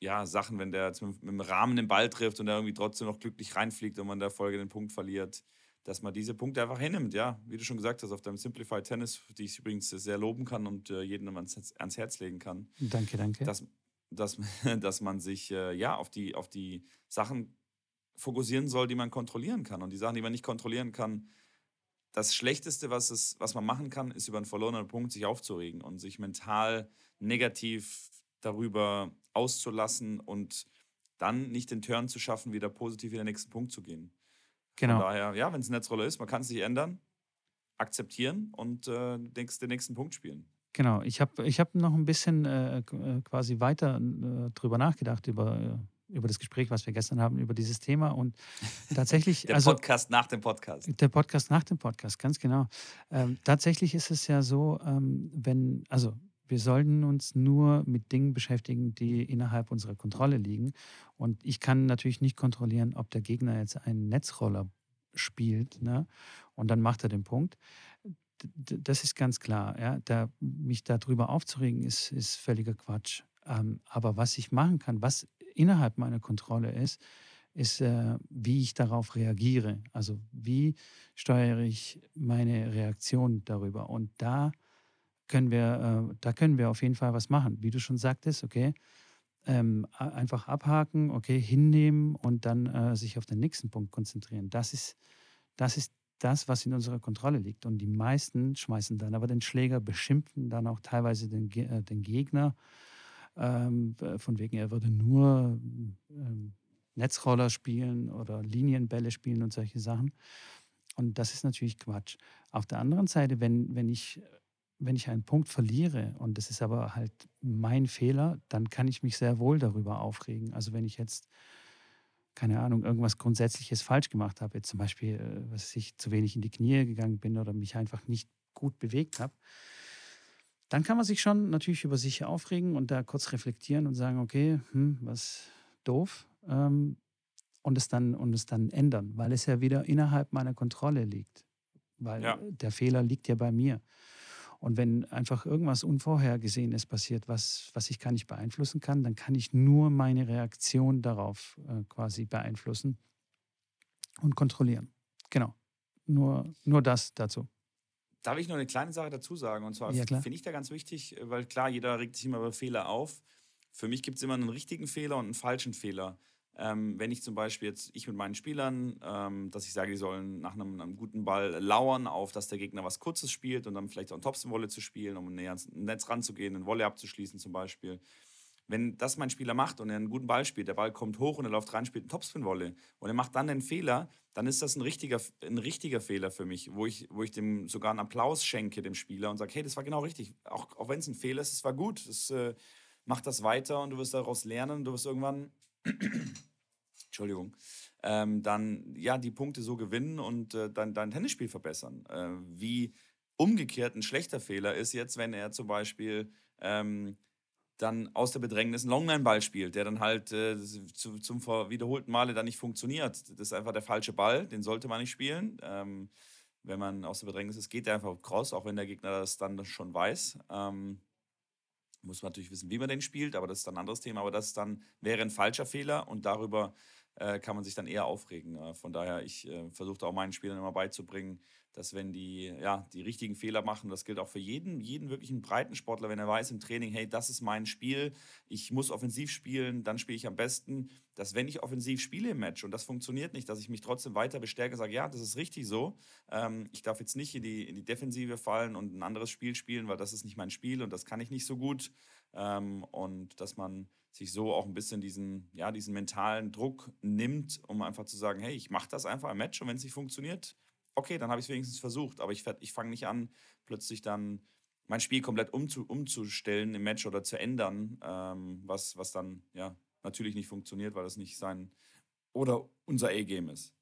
[SPEAKER 2] ja, Sachen, wenn der mit, mit dem Rahmen den Ball trifft und er irgendwie trotzdem noch glücklich reinfliegt und man der Folge den Punkt verliert, dass man diese Punkte einfach hinnimmt, ja, wie du schon gesagt hast, auf deinem Simplified Tennis, die ich übrigens sehr loben kann und äh, jedem ans, ans Herz legen kann.
[SPEAKER 1] Danke, danke.
[SPEAKER 2] Dass, dass, [laughs] dass man sich äh, ja auf die, auf die Sachen fokussieren soll, die man kontrollieren kann. Und die Sachen, die man nicht kontrollieren kann, das Schlechteste, was, es, was man machen kann, ist über einen verlorenen Punkt sich aufzuregen und sich mental negativ darüber auszulassen und dann nicht den Turn zu schaffen, wieder positiv in den nächsten Punkt zu gehen. Genau. Von daher, ja, wenn es ein Netzroller ist, man kann es nicht ändern, akzeptieren und äh, den nächsten Punkt spielen.
[SPEAKER 1] Genau, ich habe ich hab noch ein bisschen äh, äh quasi weiter äh, drüber nachgedacht, über, äh, über das Gespräch, was wir gestern haben, über dieses Thema. Und [laughs] tatsächlich.
[SPEAKER 2] der also, Podcast nach dem Podcast.
[SPEAKER 1] Der Podcast nach dem Podcast, ganz genau. Ähm, tatsächlich ist es ja so, ähm, wenn, also wir sollten uns nur mit Dingen beschäftigen, die innerhalb unserer Kontrolle liegen. Und ich kann natürlich nicht kontrollieren, ob der Gegner jetzt einen Netzroller spielt ne? und dann macht er den Punkt. Das ist ganz klar. Ja? Da, mich darüber aufzuregen, ist, ist völliger Quatsch. Ähm, aber was ich machen kann, was innerhalb meiner Kontrolle ist, ist, äh, wie ich darauf reagiere. Also wie steuere ich meine Reaktion darüber. Und da können wir, äh, da können wir auf jeden Fall was machen. Wie du schon sagtest, okay, ähm, einfach abhaken, okay, hinnehmen und dann äh, sich auf den nächsten Punkt konzentrieren. Das ist, das ist das, was in unserer Kontrolle liegt. Und die meisten schmeißen dann aber den Schläger, beschimpfen dann auch teilweise den, äh, den Gegner, ähm, von wegen er würde nur ähm, Netzroller spielen oder Linienbälle spielen und solche Sachen. Und das ist natürlich Quatsch. Auf der anderen Seite, wenn, wenn ich wenn ich einen Punkt verliere und das ist aber halt mein Fehler, dann kann ich mich sehr wohl darüber aufregen. Also wenn ich jetzt, keine Ahnung, irgendwas Grundsätzliches falsch gemacht habe, jetzt zum Beispiel, äh, was ich zu wenig in die Knie gegangen bin oder mich einfach nicht gut bewegt habe, dann kann man sich schon natürlich über sich aufregen und da kurz reflektieren und sagen, okay, hm, was doof. Ähm, und es dann und es dann ändern, weil es ja wieder innerhalb meiner Kontrolle liegt. Weil ja. der Fehler liegt ja bei mir. Und wenn einfach irgendwas Unvorhergesehenes passiert, was, was ich gar nicht beeinflussen kann, dann kann ich nur meine Reaktion darauf äh, quasi beeinflussen und kontrollieren. Genau. Nur, nur das dazu.
[SPEAKER 2] Darf ich noch eine kleine Sache dazu sagen? Und zwar ja, finde ich da ganz wichtig, weil klar, jeder regt sich immer über Fehler auf. Für mich gibt es immer einen richtigen Fehler und einen falschen Fehler. Ähm, wenn ich zum Beispiel jetzt, ich mit meinen Spielern, ähm, dass ich sage, die sollen nach einem, einem, guten Ball lauern, auf dass der Gegner was Kurzes spielt und dann vielleicht auch ein Topspin-Wolle zu spielen, um näher ans Netz ranzugehen, einen Wolle abzuschließen zum Beispiel. Wenn das mein Spieler macht und er einen guten Ball spielt, der Ball kommt hoch und er läuft rein, spielt einen Topspin-Wolle und er macht dann einen Fehler, dann ist das ein richtiger, ein richtiger Fehler für mich, wo ich, wo ich dem sogar einen Applaus schenke, dem Spieler, und sage, hey, das war genau richtig. Auch, auch wenn es ein Fehler ist, es war gut. Das, äh, mach das weiter und du wirst daraus lernen. Du wirst irgendwann Entschuldigung, ähm, dann ja die Punkte so gewinnen und äh, dann dein Tennisspiel verbessern. Äh, wie umgekehrt ein schlechter Fehler ist jetzt, wenn er zum Beispiel ähm, dann aus der Bedrängnis einen Longline-Ball spielt, der dann halt äh, zu, zum wiederholten Male dann nicht funktioniert. Das ist einfach der falsche Ball, den sollte man nicht spielen. Ähm, wenn man aus der Bedrängnis ist, geht der einfach cross, auch wenn der Gegner das dann schon weiß. Ähm, muss man natürlich wissen, wie man den spielt, aber das ist dann ein anderes Thema. Aber das dann wäre ein falscher Fehler und darüber äh, kann man sich dann eher aufregen. Äh, von daher, ich äh, versuche auch meinen Spielern immer beizubringen, dass wenn die ja, die richtigen Fehler machen, das gilt auch für jeden, jeden wirklichen Breitensportler, wenn er weiß im Training, hey, das ist mein Spiel, ich muss offensiv spielen, dann spiele ich am besten, dass wenn ich offensiv spiele im Match und das funktioniert nicht, dass ich mich trotzdem weiter bestärke, sage, ja, das ist richtig so, ähm, ich darf jetzt nicht in die, in die Defensive fallen und ein anderes Spiel spielen, weil das ist nicht mein Spiel und das kann ich nicht so gut ähm, und dass man sich so auch ein bisschen diesen, ja, diesen mentalen Druck nimmt, um einfach zu sagen, hey, ich mache das einfach im Match und wenn es nicht funktioniert, okay, dann habe ich es wenigstens versucht, aber ich, ich fange nicht an, plötzlich dann mein Spiel komplett umzu, umzustellen im Match oder zu ändern, ähm, was, was dann ja natürlich nicht funktioniert, weil das nicht sein oder unser A-Game ist.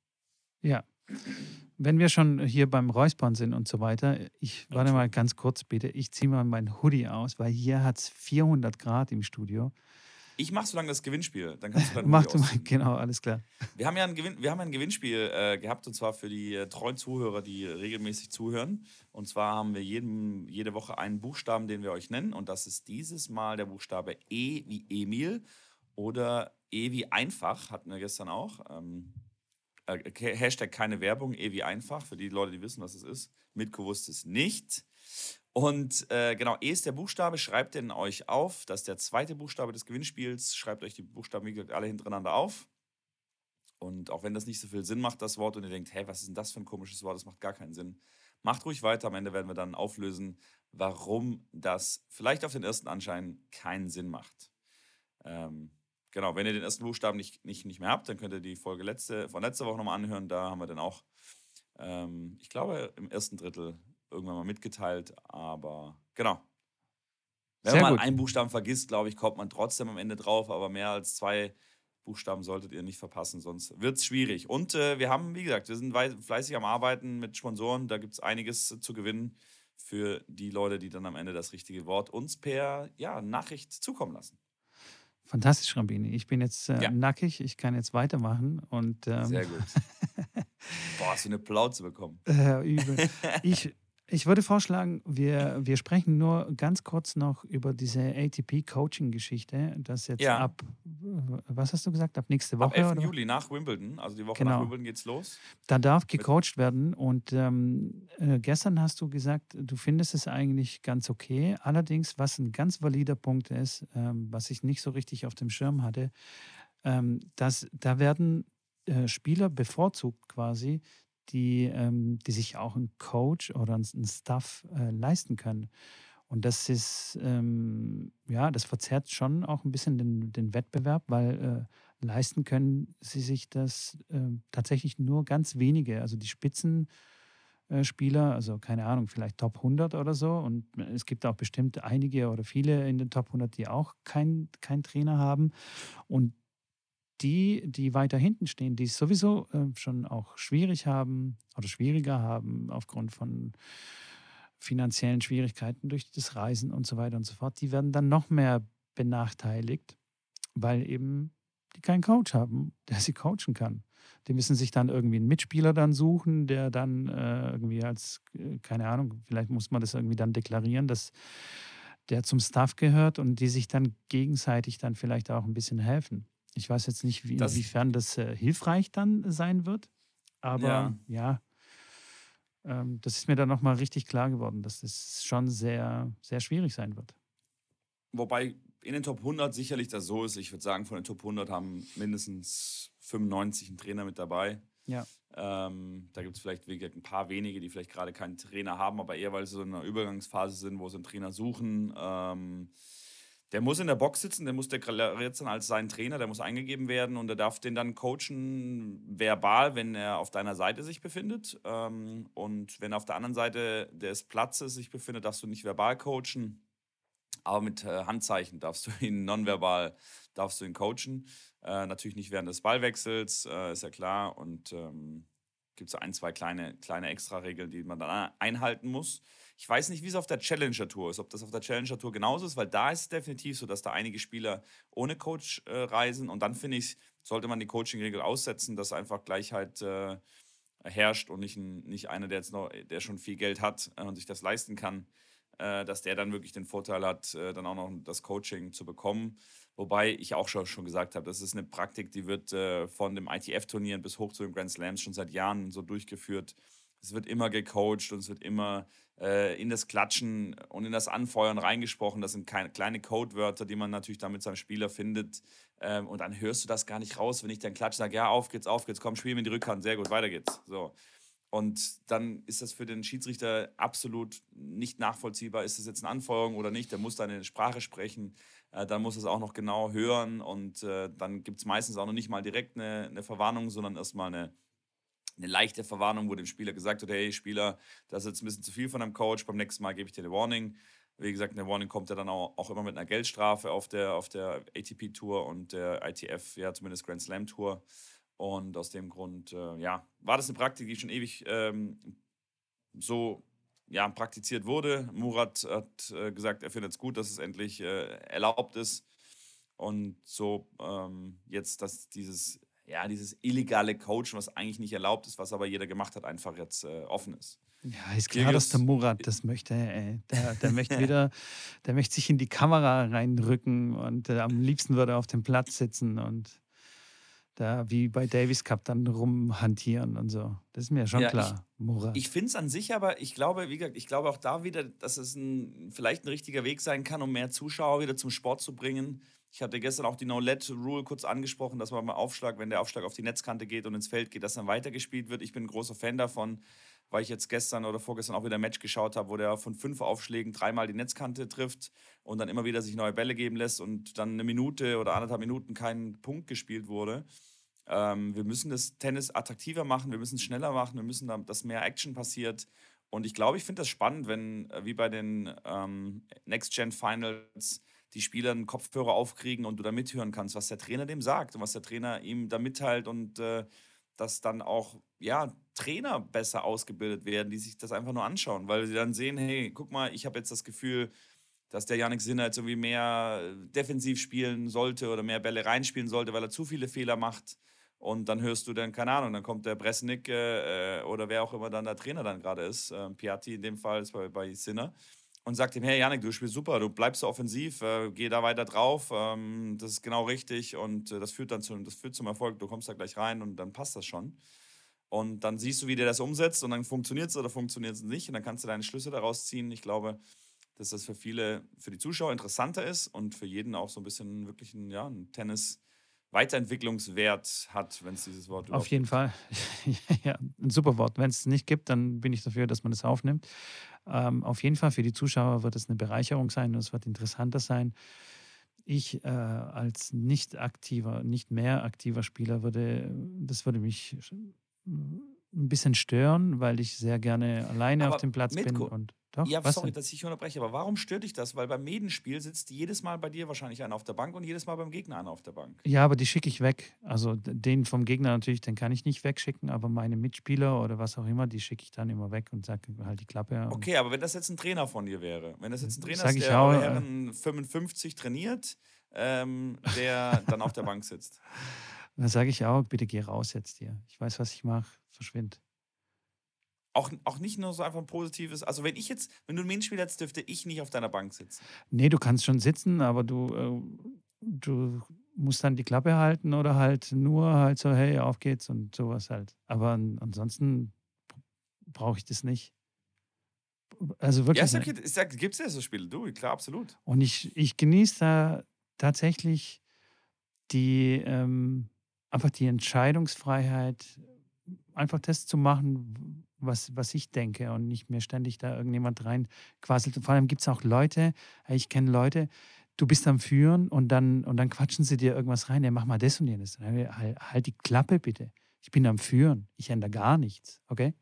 [SPEAKER 1] Ja. Wenn wir schon hier beim Räuspern sind und so weiter, ich warte mal ganz kurz bitte, ich ziehe mal meinen Hoodie aus, weil hier hat es 400 Grad im Studio.
[SPEAKER 2] Ich mache so lange das Gewinnspiel. Dann kannst du dann [laughs]
[SPEAKER 1] Mach du mal, genau, alles klar.
[SPEAKER 2] Wir haben ja ein, Gewinn, wir haben ein Gewinnspiel äh, gehabt und zwar für die äh, treuen Zuhörer, die regelmäßig zuhören. Und zwar haben wir jeden, jede Woche einen Buchstaben, den wir euch nennen. Und das ist dieses Mal der Buchstabe E wie Emil oder E wie einfach, hatten wir gestern auch. Ähm, äh, Hashtag keine Werbung, E wie einfach, für die Leute, die wissen, was es ist. Mitgewusst ist nicht. Und äh, genau, E ist der Buchstabe, schreibt den euch auf. Das ist der zweite Buchstabe des Gewinnspiels. Schreibt euch die Buchstaben, wie gesagt, alle hintereinander auf. Und auch wenn das nicht so viel Sinn macht, das Wort, und ihr denkt, hey, was ist denn das für ein komisches Wort? Das macht gar keinen Sinn. Macht ruhig weiter. Am Ende werden wir dann auflösen, warum das vielleicht auf den ersten Anschein keinen Sinn macht. Ähm, genau, wenn ihr den ersten Buchstaben nicht, nicht, nicht mehr habt, dann könnt ihr die Folge letzte, von letzter Woche nochmal anhören. Da haben wir dann auch, ähm, ich glaube, im ersten Drittel irgendwann mal mitgeteilt. Aber genau. Wenn Sehr man gut. einen Buchstaben vergisst, glaube ich, kommt man trotzdem am Ende drauf. Aber mehr als zwei Buchstaben solltet ihr nicht verpassen, sonst wird es schwierig. Und äh, wir haben, wie gesagt, wir sind fleißig am Arbeiten mit Sponsoren. Da gibt es einiges zu gewinnen für die Leute, die dann am Ende das richtige Wort uns per ja, Nachricht zukommen lassen.
[SPEAKER 1] Fantastisch, Rambini. Ich bin jetzt äh, ja. nackig, ich kann jetzt weitermachen. Und, ähm,
[SPEAKER 2] Sehr gut. [laughs] Boah, hast du eine Plauze bekommen.
[SPEAKER 1] Äh, übel. Ich, [laughs] ich würde vorschlagen, wir, wir sprechen nur ganz kurz noch über diese ATP-Coaching-Geschichte, das jetzt ja. ab, was hast du gesagt, ab nächste Woche?
[SPEAKER 2] Ab 11. Oder? Juli nach Wimbledon, also die Woche genau. nach Wimbledon geht's los.
[SPEAKER 1] Da darf gecoacht werden und ähm, äh, gestern hast du gesagt, du findest es eigentlich ganz okay. Allerdings, was ein ganz valider Punkt ist, ähm, was ich nicht so richtig auf dem Schirm hatte, ähm, dass da werden äh, Spieler bevorzugt quasi, die, ähm, die sich auch ein Coach oder ein Staff äh, leisten können. Und das ist, ähm, ja, das verzerrt schon auch ein bisschen den, den Wettbewerb, weil äh, leisten können sie sich das äh, tatsächlich nur ganz wenige. Also die Spitzenspieler, also keine Ahnung, vielleicht Top 100 oder so. Und es gibt auch bestimmt einige oder viele in den Top 100, die auch keinen kein Trainer haben. Und die, die weiter hinten stehen, die es sowieso äh, schon auch schwierig haben oder schwieriger haben aufgrund von finanziellen Schwierigkeiten durch das Reisen und so weiter und so fort, die werden dann noch mehr benachteiligt, weil eben die keinen Coach haben, [laughs] der sie coachen kann. Die müssen sich dann irgendwie einen Mitspieler dann suchen, der dann äh, irgendwie als, äh, keine Ahnung, vielleicht muss man das irgendwie dann deklarieren, dass der zum Staff gehört und die sich dann gegenseitig dann vielleicht auch ein bisschen helfen. Ich weiß jetzt nicht, wie, das, inwiefern das äh, hilfreich dann sein wird, aber ja, ja ähm, das ist mir dann nochmal richtig klar geworden, dass das schon sehr, sehr schwierig sein wird.
[SPEAKER 2] Wobei in den Top 100 sicherlich das so ist. Ich würde sagen, von den Top 100 haben mindestens 95 einen Trainer mit dabei.
[SPEAKER 1] Ja.
[SPEAKER 2] Ähm, da gibt es vielleicht ein paar wenige, die vielleicht gerade keinen Trainer haben, aber eher weil sie so in einer Übergangsphase sind, wo sie einen Trainer suchen. Ähm, der muss in der Box sitzen, der muss deklariert sein als sein Trainer, der muss eingegeben werden und der darf den dann coachen verbal, wenn er auf deiner Seite sich befindet. Ähm, und wenn er auf der anderen Seite des Platzes sich befindet, darfst du nicht verbal coachen, aber mit äh, Handzeichen darfst du [laughs] ihn nonverbal, darfst du ihn coachen. Äh, natürlich nicht während des Ballwechsels, äh, ist ja klar. Und ähm, gibt es ein, zwei kleine, kleine Extra-Regeln, die man dann einhalten muss. Ich weiß nicht, wie es auf der Challenger Tour ist, ob das auf der Challenger Tour genauso ist, weil da ist es definitiv so, dass da einige Spieler ohne Coach äh, reisen und dann finde ich, sollte man die Coaching-Regel aussetzen, dass einfach Gleichheit äh, herrscht und nicht, ein, nicht einer, der jetzt noch, der schon viel Geld hat äh, und sich das leisten kann, äh, dass der dann wirklich den Vorteil hat, äh, dann auch noch das Coaching zu bekommen. Wobei ich auch schon, schon gesagt habe, das ist eine Praktik, die wird äh, von dem ITF-Turnieren bis hoch zu den Grand Slams schon seit Jahren so durchgeführt es wird immer gecoacht und es wird immer äh, in das Klatschen und in das Anfeuern reingesprochen. Das sind keine, kleine Codewörter, die man natürlich dann mit seinem Spieler findet. Ähm, und dann hörst du das gar nicht raus, wenn ich dann klatsche, sage, ja, auf geht's, auf geht's, komm, spiel mir die Rückhand, sehr gut, weiter geht's. So. Und dann ist das für den Schiedsrichter absolut nicht nachvollziehbar. Ist das jetzt eine Anfeuerung oder nicht? Der muss dann eine Sprache sprechen. Äh, dann muss es auch noch genau hören. Und äh, dann gibt es meistens auch noch nicht mal direkt eine, eine Verwarnung, sondern erstmal eine, eine leichte Verwarnung, wo dem Spieler gesagt wird, hey Spieler, das ist jetzt ein bisschen zu viel von einem Coach, beim nächsten Mal gebe ich dir eine Warning. Wie gesagt, eine Warning kommt ja dann auch, auch immer mit einer Geldstrafe auf der, auf der ATP-Tour und der ITF, ja zumindest Grand Slam-Tour. Und aus dem Grund, äh, ja, war das eine Praktik, die schon ewig ähm, so ja, praktiziert wurde. Murat hat äh, gesagt, er findet es gut, dass es endlich äh, erlaubt ist. Und so ähm, jetzt, dass dieses, ja, dieses illegale Coachen, was eigentlich nicht erlaubt ist, was aber jeder gemacht hat, einfach jetzt äh, offen ist.
[SPEAKER 1] Ja, ist klar, dass der Murat das möchte. Ey. Der, der [laughs] möchte wieder, der möchte sich in die Kamera reinrücken und äh, am liebsten würde er auf dem Platz sitzen und da wie bei Davis Cup dann rumhantieren und so. Das ist mir schon ja, klar.
[SPEAKER 2] Ich, Murat. ich finde es an sich aber, ich glaube, wie gesagt, ich glaube auch da wieder, dass es ein, vielleicht ein richtiger Weg sein kann, um mehr Zuschauer wieder zum Sport zu bringen. Ich hatte gestern auch die No-Let-Rule kurz angesprochen, dass man beim Aufschlag, wenn der Aufschlag auf die Netzkante geht und ins Feld geht, dass dann weitergespielt wird. Ich bin ein großer Fan davon weil ich jetzt gestern oder vorgestern auch wieder ein Match geschaut habe, wo der von fünf Aufschlägen dreimal die Netzkante trifft und dann immer wieder sich neue Bälle geben lässt und dann eine Minute oder anderthalb Minuten kein Punkt gespielt wurde. Ähm, wir müssen das Tennis attraktiver machen, wir müssen es schneller machen, wir müssen, dass mehr Action passiert. Und ich glaube, ich finde das spannend, wenn, äh, wie bei den ähm, Next-Gen-Finals, die Spieler einen Kopfhörer aufkriegen und du da mithören kannst, was der Trainer dem sagt und was der Trainer ihm da mitteilt und äh, dass dann auch ja, Trainer besser ausgebildet werden, die sich das einfach nur anschauen, weil sie dann sehen, hey, guck mal, ich habe jetzt das Gefühl, dass der Janik Sinner jetzt irgendwie mehr defensiv spielen sollte oder mehr Bälle reinspielen sollte, weil er zu viele Fehler macht. Und dann hörst du dann, keine Ahnung, dann kommt der Bresnik äh, oder wer auch immer dann der Trainer dann gerade ist, äh, Piatti in dem Fall ist bei, bei Sinner, und sagt ihm, hey Janik, du spielst super, du bleibst so offensiv, äh, geh da weiter drauf, ähm, das ist genau richtig und äh, das führt dann zu, das führt zum Erfolg, du kommst da gleich rein und dann passt das schon. Und dann siehst du, wie der das umsetzt und dann funktioniert es oder funktioniert es nicht und dann kannst du deine Schlüsse daraus ziehen. Ich glaube, dass das für viele, für die Zuschauer interessanter ist und für jeden auch so ein bisschen wirklich ein, ja, ein Tennis Weiterentwicklungswert hat, wenn es dieses Wort
[SPEAKER 1] Auf jeden gibt. Fall. [laughs] ja, ein super Wort. Wenn es nicht gibt, dann bin ich dafür, dass man es aufnimmt. Ähm, auf jeden Fall für die Zuschauer wird es eine Bereicherung sein und es wird interessanter sein. Ich äh, als nicht aktiver, nicht mehr aktiver Spieler würde, das würde mich ein bisschen stören, weil ich sehr gerne alleine aber auf dem Platz bin. Und
[SPEAKER 2] doch, ja, sorry, denn? dass ich unterbreche, aber warum stört dich das? Weil beim Medenspiel sitzt jedes Mal bei dir wahrscheinlich einer auf der Bank und jedes Mal beim Gegner einer auf der Bank.
[SPEAKER 1] Ja, aber die schicke ich weg. Also den vom Gegner natürlich, den kann ich nicht wegschicken, aber meine Mitspieler oder was auch immer, die schicke ich dann immer weg und sage halt die Klappe.
[SPEAKER 2] Okay, aber wenn das jetzt ein Trainer von dir wäre, wenn das jetzt ein Trainer ist, der auch, Herren 55 trainiert, ähm, der dann auf der Bank sitzt. [laughs]
[SPEAKER 1] Dann sage ich auch, bitte geh raus jetzt hier. Ich weiß, was ich mache. Verschwind.
[SPEAKER 2] Auch, auch nicht nur so einfach ein positives. Also, wenn ich jetzt, wenn du ein Minspiel hättest, dürfte ich nicht auf deiner Bank sitzen.
[SPEAKER 1] Nee, du kannst schon sitzen, aber du, äh, du musst dann die Klappe halten oder halt nur halt so, hey, auf geht's und sowas halt. Aber ansonsten brauche ich das nicht. Also wirklich.
[SPEAKER 2] Ja, okay, gibt es ja so Spiele, du, klar, absolut.
[SPEAKER 1] Und ich, ich genieße da tatsächlich die, ähm, einfach die Entscheidungsfreiheit, einfach das zu machen, was, was ich denke und nicht mehr ständig da irgendjemand rein quasselt. vor allem gibt es auch Leute, ich kenne Leute, du bist am Führen und dann, und dann quatschen sie dir irgendwas rein, ja, mach mal das und jenes. Halt, halt die Klappe bitte. Ich bin am Führen, ich ändere gar nichts, okay?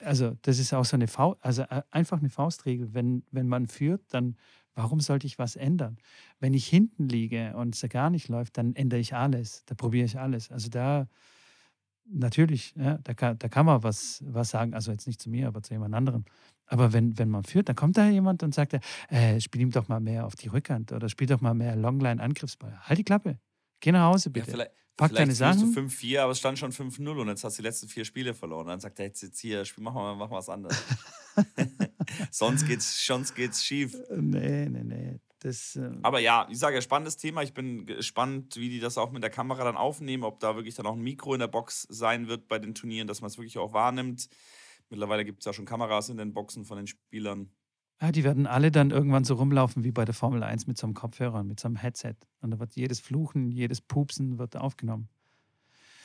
[SPEAKER 1] Also, das ist auch so eine Faust, also äh, einfach eine Faustregel. Wenn, wenn man führt, dann warum sollte ich was ändern? Wenn ich hinten liege und es gar nicht läuft, dann ändere ich alles. Da probiere ich alles. Also da, natürlich, ja, da, kann, da kann man was, was sagen, also jetzt nicht zu mir, aber zu jemand anderem. Aber wenn, wenn man führt, dann kommt da jemand und sagt, äh, spiel ihm doch mal mehr auf die Rückhand oder spiel doch mal mehr Longline-Angriffsball. Halt die Klappe. Geh nach Hause bitte. Ja,
[SPEAKER 2] vielleicht, Pack deine Sachen. du 5-4, aber es stand schon 5-0 und jetzt hast du die letzten vier Spiele verloren. Dann sagt er jetzt, jetzt hier, spiel, mach mal, mach mal was anderes. [laughs] [laughs] sonst, geht's, sonst geht's schief.
[SPEAKER 1] Nee, nee, nee. Das,
[SPEAKER 2] ähm Aber ja, ich sage spannendes Thema. Ich bin gespannt, wie die das auch mit der Kamera dann aufnehmen, ob da wirklich dann auch ein Mikro in der Box sein wird bei den Turnieren, dass man es wirklich auch wahrnimmt. Mittlerweile gibt es ja schon Kameras in den Boxen von den Spielern.
[SPEAKER 1] Ja, die werden alle dann irgendwann so rumlaufen wie bei der Formel 1 mit so einem Kopfhörer, mit so einem Headset. Und da wird jedes Fluchen, jedes Pupsen wird aufgenommen.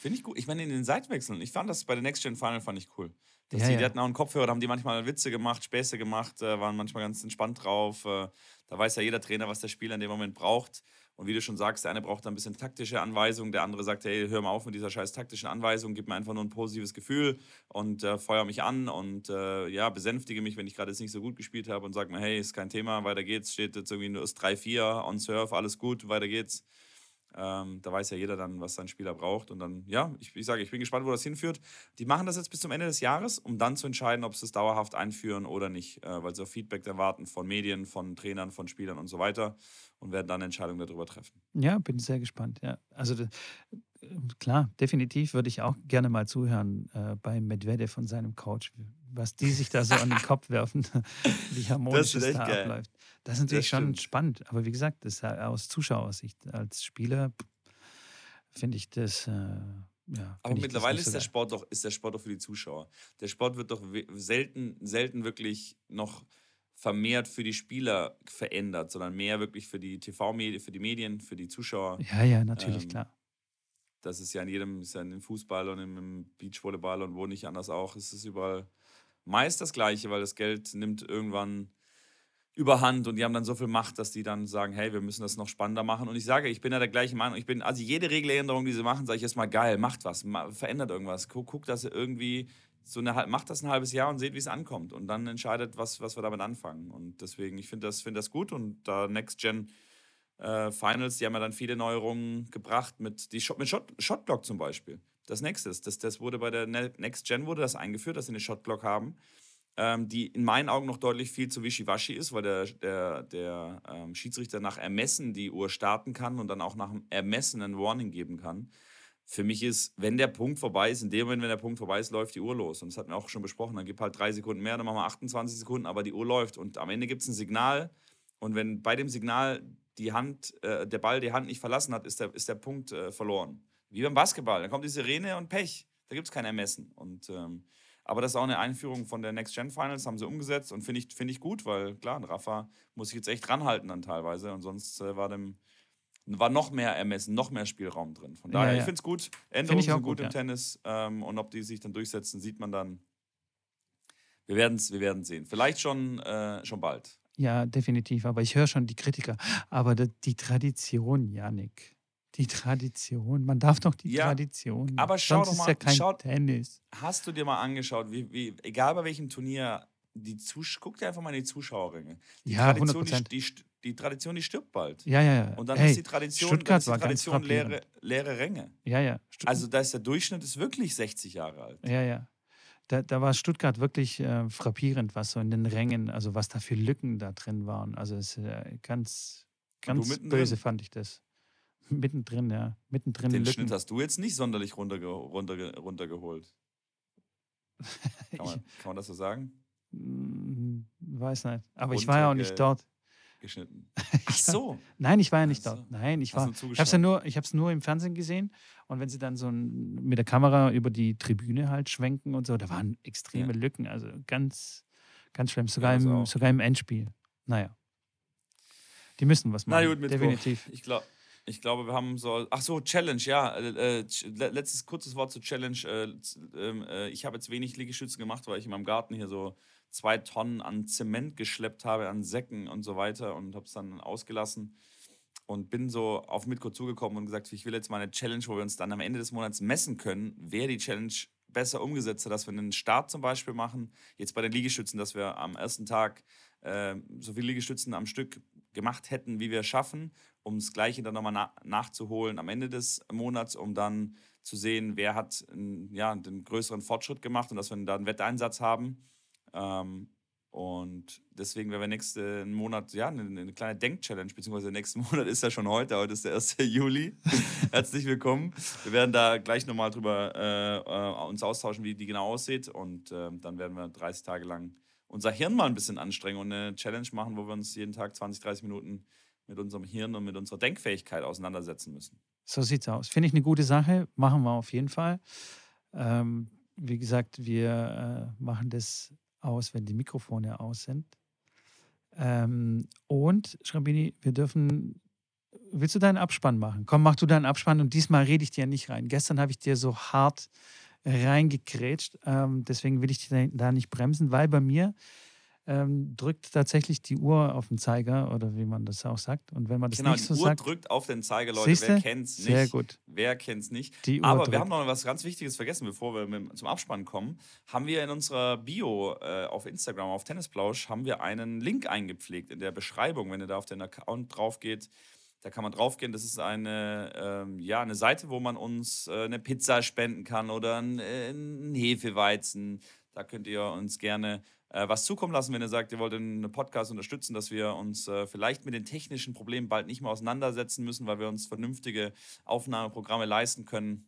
[SPEAKER 2] Finde ich gut. Ich meine, in den Seitwechseln, ich fand das bei der Next Gen Final fand ich cool. Dass ja, die, ja. die hatten auch einen Kopfhörer, da haben die manchmal Witze gemacht, Späße gemacht, äh, waren manchmal ganz entspannt drauf. Äh, da weiß ja jeder Trainer, was der Spieler in dem Moment braucht. Und wie du schon sagst, der eine braucht ein bisschen taktische Anweisungen, der andere sagt, hey, hör mal auf mit dieser scheiß taktischen Anweisung, gib mir einfach nur ein positives Gefühl und äh, feuer mich an und äh, ja, besänftige mich, wenn ich gerade jetzt nicht so gut gespielt habe und sag mir, hey, ist kein Thema, weiter geht's, steht jetzt irgendwie nur 3-4 on Surf, alles gut, weiter geht's. Ähm, da weiß ja jeder dann, was sein Spieler braucht. Und dann, ja, ich, ich sage, ich bin gespannt, wo das hinführt. Die machen das jetzt bis zum Ende des Jahres, um dann zu entscheiden, ob sie es dauerhaft einführen oder nicht, äh, weil sie auch Feedback erwarten von Medien, von Trainern, von Spielern und so weiter und werden dann Entscheidungen darüber treffen.
[SPEAKER 1] Ja, bin sehr gespannt. Ja, also klar, definitiv würde ich auch gerne mal zuhören äh, bei Medvedev von seinem Coach, was die sich da so an den Kopf werfen, [laughs] wie harmonisch es da geil. abläuft. Das ist natürlich das schon spannend. Aber wie gesagt, das aus Zuschauersicht als Spieler finde ich das. Äh, ja,
[SPEAKER 2] aber mittlerweile ist, der Sport doch, ist der Sport doch für die Zuschauer. Der Sport wird doch selten, selten wirklich noch vermehrt für die Spieler verändert, sondern mehr wirklich für die TV-Medien, für die Medien, für die Zuschauer.
[SPEAKER 1] Ja, ja, natürlich, ähm, klar.
[SPEAKER 2] Das ist ja in jedem, ist ja in Fußball und im Beachvolleyball und wo nicht anders auch, ist es überall meist das Gleiche, weil das Geld nimmt irgendwann überhand und die haben dann so viel Macht, dass die dann sagen, hey, wir müssen das noch spannender machen. Und ich sage, ich bin ja der gleichen Meinung. Ich bin, also jede Regeländerung, die sie machen, sage ich erstmal geil, macht was, verändert irgendwas. Guck, guck dass ihr irgendwie so eine, macht das ein halbes Jahr und seht, wie es ankommt. Und dann entscheidet, was, was wir damit anfangen. Und deswegen, ich finde das, find das gut. Und da Next Gen äh, Finals, die haben ja dann viele Neuerungen gebracht mit, die Shot, mit Shot, Shotblock zum Beispiel. Das nächste ist, das, das wurde bei der ne-, Next Gen wurde das eingeführt, dass sie eine Shotblock haben ähm, die in meinen Augen noch deutlich viel zu wischiwaschi ist, weil der, der, der ähm, Schiedsrichter nach Ermessen die Uhr starten kann und dann auch nach Ermessen ein Warning geben kann. Für mich ist, wenn der Punkt vorbei ist, in dem Moment, wenn der Punkt vorbei ist, läuft die Uhr los. Und das hatten wir auch schon besprochen. Dann gibt halt drei Sekunden mehr, dann machen wir 28 Sekunden, aber die Uhr läuft. Und am Ende gibt es ein Signal. Und wenn bei dem Signal die Hand, äh, der Ball die Hand nicht verlassen hat, ist der, ist der Punkt äh, verloren. Wie beim Basketball. Dann kommt die Sirene und Pech. Da gibt es kein Ermessen. Und ähm, aber das ist auch eine Einführung von der Next Gen Finals, haben sie umgesetzt und finde ich, find ich gut, weil klar, ein Rafa muss sich jetzt echt ranhalten dann teilweise und sonst äh, war dem war noch mehr Ermessen, noch mehr Spielraum drin. Von daher, ja, ja. ich finde es gut. Änderungen sind gut, gut im ja. Tennis ähm, und ob die sich dann durchsetzen, sieht man dann. Wir werden es wir werden's sehen. Vielleicht schon, äh, schon bald.
[SPEAKER 1] Ja, definitiv. Aber ich höre schon die Kritiker. Aber die Tradition, Janik, die Tradition. Man darf doch die ja, Tradition.
[SPEAKER 2] Aber schau
[SPEAKER 1] Sonst
[SPEAKER 2] doch mal,
[SPEAKER 1] ist ja kein
[SPEAKER 2] schau,
[SPEAKER 1] Tennis.
[SPEAKER 2] Hast du dir mal angeschaut, wie, wie, egal bei welchem Turnier, die Zus guck dir einfach mal in die Zuschauerringe. Die
[SPEAKER 1] ja,
[SPEAKER 2] Tradition, 100%. Die, die, die, Tradition, die stirbt bald.
[SPEAKER 1] Ja, ja, ja.
[SPEAKER 2] Und dann hey, ist die Tradition,
[SPEAKER 1] Stuttgart
[SPEAKER 2] ist die Tradition leere, leere Ränge.
[SPEAKER 1] Ja, ja.
[SPEAKER 2] Stutt also da ist der Durchschnitt ist wirklich 60 Jahre alt.
[SPEAKER 1] Ja, ja. Da, da war Stuttgart wirklich äh, frappierend, was so in den Rängen, also was da für Lücken da drin waren. Also es ist äh, ganz, ganz böse fand ich das. Mittendrin, ja. Mittendrin.
[SPEAKER 2] Den Schnitt hast du jetzt nicht sonderlich runterge runterge runtergeholt. [laughs] Kann man, kann man das so sagen?
[SPEAKER 1] Hm, weiß nicht. Aber ich war ja auch nicht dort.
[SPEAKER 2] Geschnitten. [laughs] Ach so.
[SPEAKER 1] Nein, ich war ja nicht dort. Nein, ich war. Ich habe es ja nur, ich habe es nur im Fernsehen gesehen. Und wenn sie dann so ein, mit der Kamera über die Tribüne halt schwenken und so, da waren extreme ja. Lücken. Also ganz, ganz schlimm. Sogar, ja, im, sogar im Endspiel. Naja. Die müssen was machen. Na gut, definitiv.
[SPEAKER 2] Ich glaube. Ich glaube, wir haben so. Ach so, Challenge, ja. Äh, äh letztes kurzes Wort zu Challenge. Äh, ähm, äh, ich habe jetzt wenig Liegestützen gemacht, weil ich in meinem Garten hier so zwei Tonnen an Zement geschleppt habe, an Säcken und so weiter und habe es dann ausgelassen und bin so auf Mitko zugekommen und gesagt, ich will jetzt mal eine Challenge, wo wir uns dann am Ende des Monats messen können, wer die Challenge besser umgesetzt hat, dass wir einen Start zum Beispiel machen, jetzt bei den Liegestützen, dass wir am ersten Tag äh, so viele Liegestützen am Stück gemacht hätten, wie wir schaffen, um das Gleiche dann nochmal na nachzuholen am Ende des Monats, um dann zu sehen, wer hat ja, den größeren Fortschritt gemacht und dass wir da einen Wetteinsatz haben. Ähm, und deswegen werden wir nächsten Monat, ja, eine, eine kleine Denk-Challenge, beziehungsweise der nächste [laughs] Monat ist ja schon heute, heute ist der 1. [laughs] Juli. Herzlich willkommen. Wir werden da gleich nochmal drüber äh, äh, uns austauschen, wie die genau aussieht. Und äh, dann werden wir 30 Tage lang unser Hirn mal ein bisschen anstrengen und eine Challenge machen, wo wir uns jeden Tag 20, 30 Minuten mit unserem Hirn und mit unserer Denkfähigkeit auseinandersetzen müssen.
[SPEAKER 1] So sieht's aus. Finde ich eine gute Sache. Machen wir auf jeden Fall. Ähm, wie gesagt, wir äh, machen das aus, wenn die Mikrofone aus sind. Ähm, und, Schrambini, wir dürfen. Willst du deinen Abspann machen? Komm, mach du deinen Abspann und diesmal rede ich dir nicht rein. Gestern habe ich dir so hart reingekrätscht. Ähm, deswegen will ich dich da nicht bremsen, weil bei mir ähm, drückt tatsächlich die Uhr auf den Zeiger oder wie man das auch sagt. Und wenn man das genau, nicht so
[SPEAKER 2] die Uhr
[SPEAKER 1] sagt,
[SPEAKER 2] drückt auf den Zeiger, Leute. Siehste? Wer kennt's nicht?
[SPEAKER 1] Sehr gut.
[SPEAKER 2] Wer kennt's nicht? Aber drückt. wir haben noch was ganz Wichtiges vergessen, bevor wir mit, zum Abspann kommen. Haben wir in unserer Bio äh, auf Instagram, auf Tennisplausch, haben wir einen Link eingepflegt in der Beschreibung, wenn ihr da auf den Account drauf geht Da kann man draufgehen. Das ist eine, ähm, ja, eine Seite, wo man uns äh, eine Pizza spenden kann oder einen, äh, einen Hefeweizen. Da könnt ihr uns gerne äh, was zukommen lassen, wenn ihr sagt, ihr wollt einen Podcast unterstützen, dass wir uns äh, vielleicht mit den technischen Problemen bald nicht mehr auseinandersetzen müssen, weil wir uns vernünftige Aufnahmeprogramme leisten können.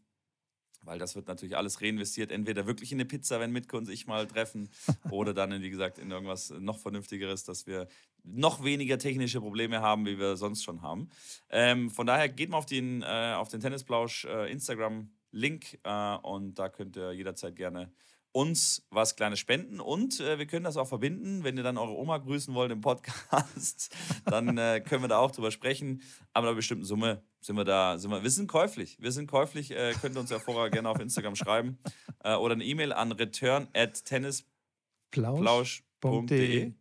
[SPEAKER 2] Weil das wird natürlich alles reinvestiert, entweder wirklich in eine Pizza, wenn Mitko und ich mal treffen, [laughs] oder dann, wie gesagt, in irgendwas noch Vernünftigeres, dass wir noch weniger technische Probleme haben, wie wir sonst schon haben. Ähm, von daher geht mal auf den, äh, auf den Tennisplausch äh, Instagram-Link äh, und da könnt ihr jederzeit gerne uns was Kleines spenden und äh, wir können das auch verbinden. Wenn ihr dann eure Oma grüßen wollt im Podcast, [laughs] dann äh, können wir da auch drüber sprechen. Aber einer bestimmten Summe sind wir da, sind wir, wir sind käuflich. Wir sind käuflich, äh, könnt ihr uns ja vorher gerne auf Instagram schreiben äh, oder eine E-Mail an return at tennisplausch.de.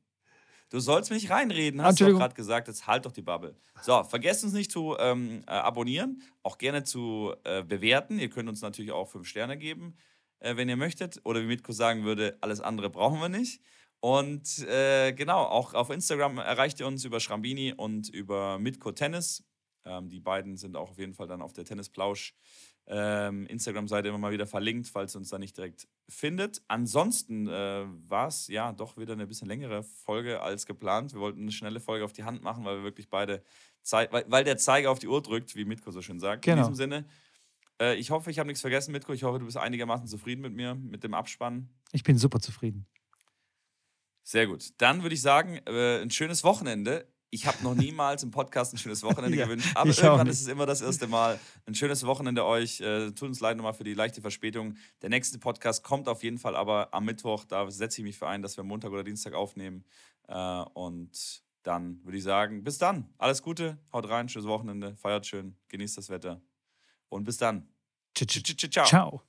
[SPEAKER 2] Du sollst mich reinreden, hast du gerade gesagt. Jetzt halt doch die Bubble. So, vergesst uns nicht zu ähm, äh, abonnieren, auch gerne zu äh, bewerten. Ihr könnt uns natürlich auch fünf Sterne geben äh, wenn ihr möchtet. Oder wie Mitko sagen würde, alles andere brauchen wir nicht. Und äh, genau, auch auf Instagram erreicht ihr uns über Schrambini und über Mitko Tennis. Ähm, die beiden sind auch auf jeden Fall dann auf der Tennisplausch ähm, Instagram-Seite immer mal wieder verlinkt, falls ihr uns da nicht direkt findet. Ansonsten äh, war es ja doch wieder eine bisschen längere Folge als geplant. Wir wollten eine schnelle Folge auf die Hand machen, weil wir wirklich beide Zeit, weil, weil der Zeiger auf die Uhr drückt, wie Mitko so schön sagt. Genau. In diesem Sinne, äh, ich hoffe, ich habe nichts vergessen, Mitko. Ich hoffe, du bist einigermaßen zufrieden mit mir, mit dem Abspann.
[SPEAKER 1] Ich bin super zufrieden.
[SPEAKER 2] Sehr gut. Dann würde ich sagen, äh, ein schönes Wochenende. Ich habe noch niemals im Podcast ein schönes Wochenende [laughs] ja, gewünscht, aber irgendwann ist es immer das erste Mal. Ein schönes Wochenende euch. Äh, tut uns leid nochmal für die leichte Verspätung. Der nächste Podcast kommt auf jeden Fall aber am Mittwoch. Da setze ich mich für ein, dass wir Montag oder Dienstag aufnehmen. Äh, und dann würde ich sagen, bis dann. Alles Gute, haut rein, schönes Wochenende, feiert schön, genießt das Wetter. Und bis dann.
[SPEAKER 1] Ciao. Ciao.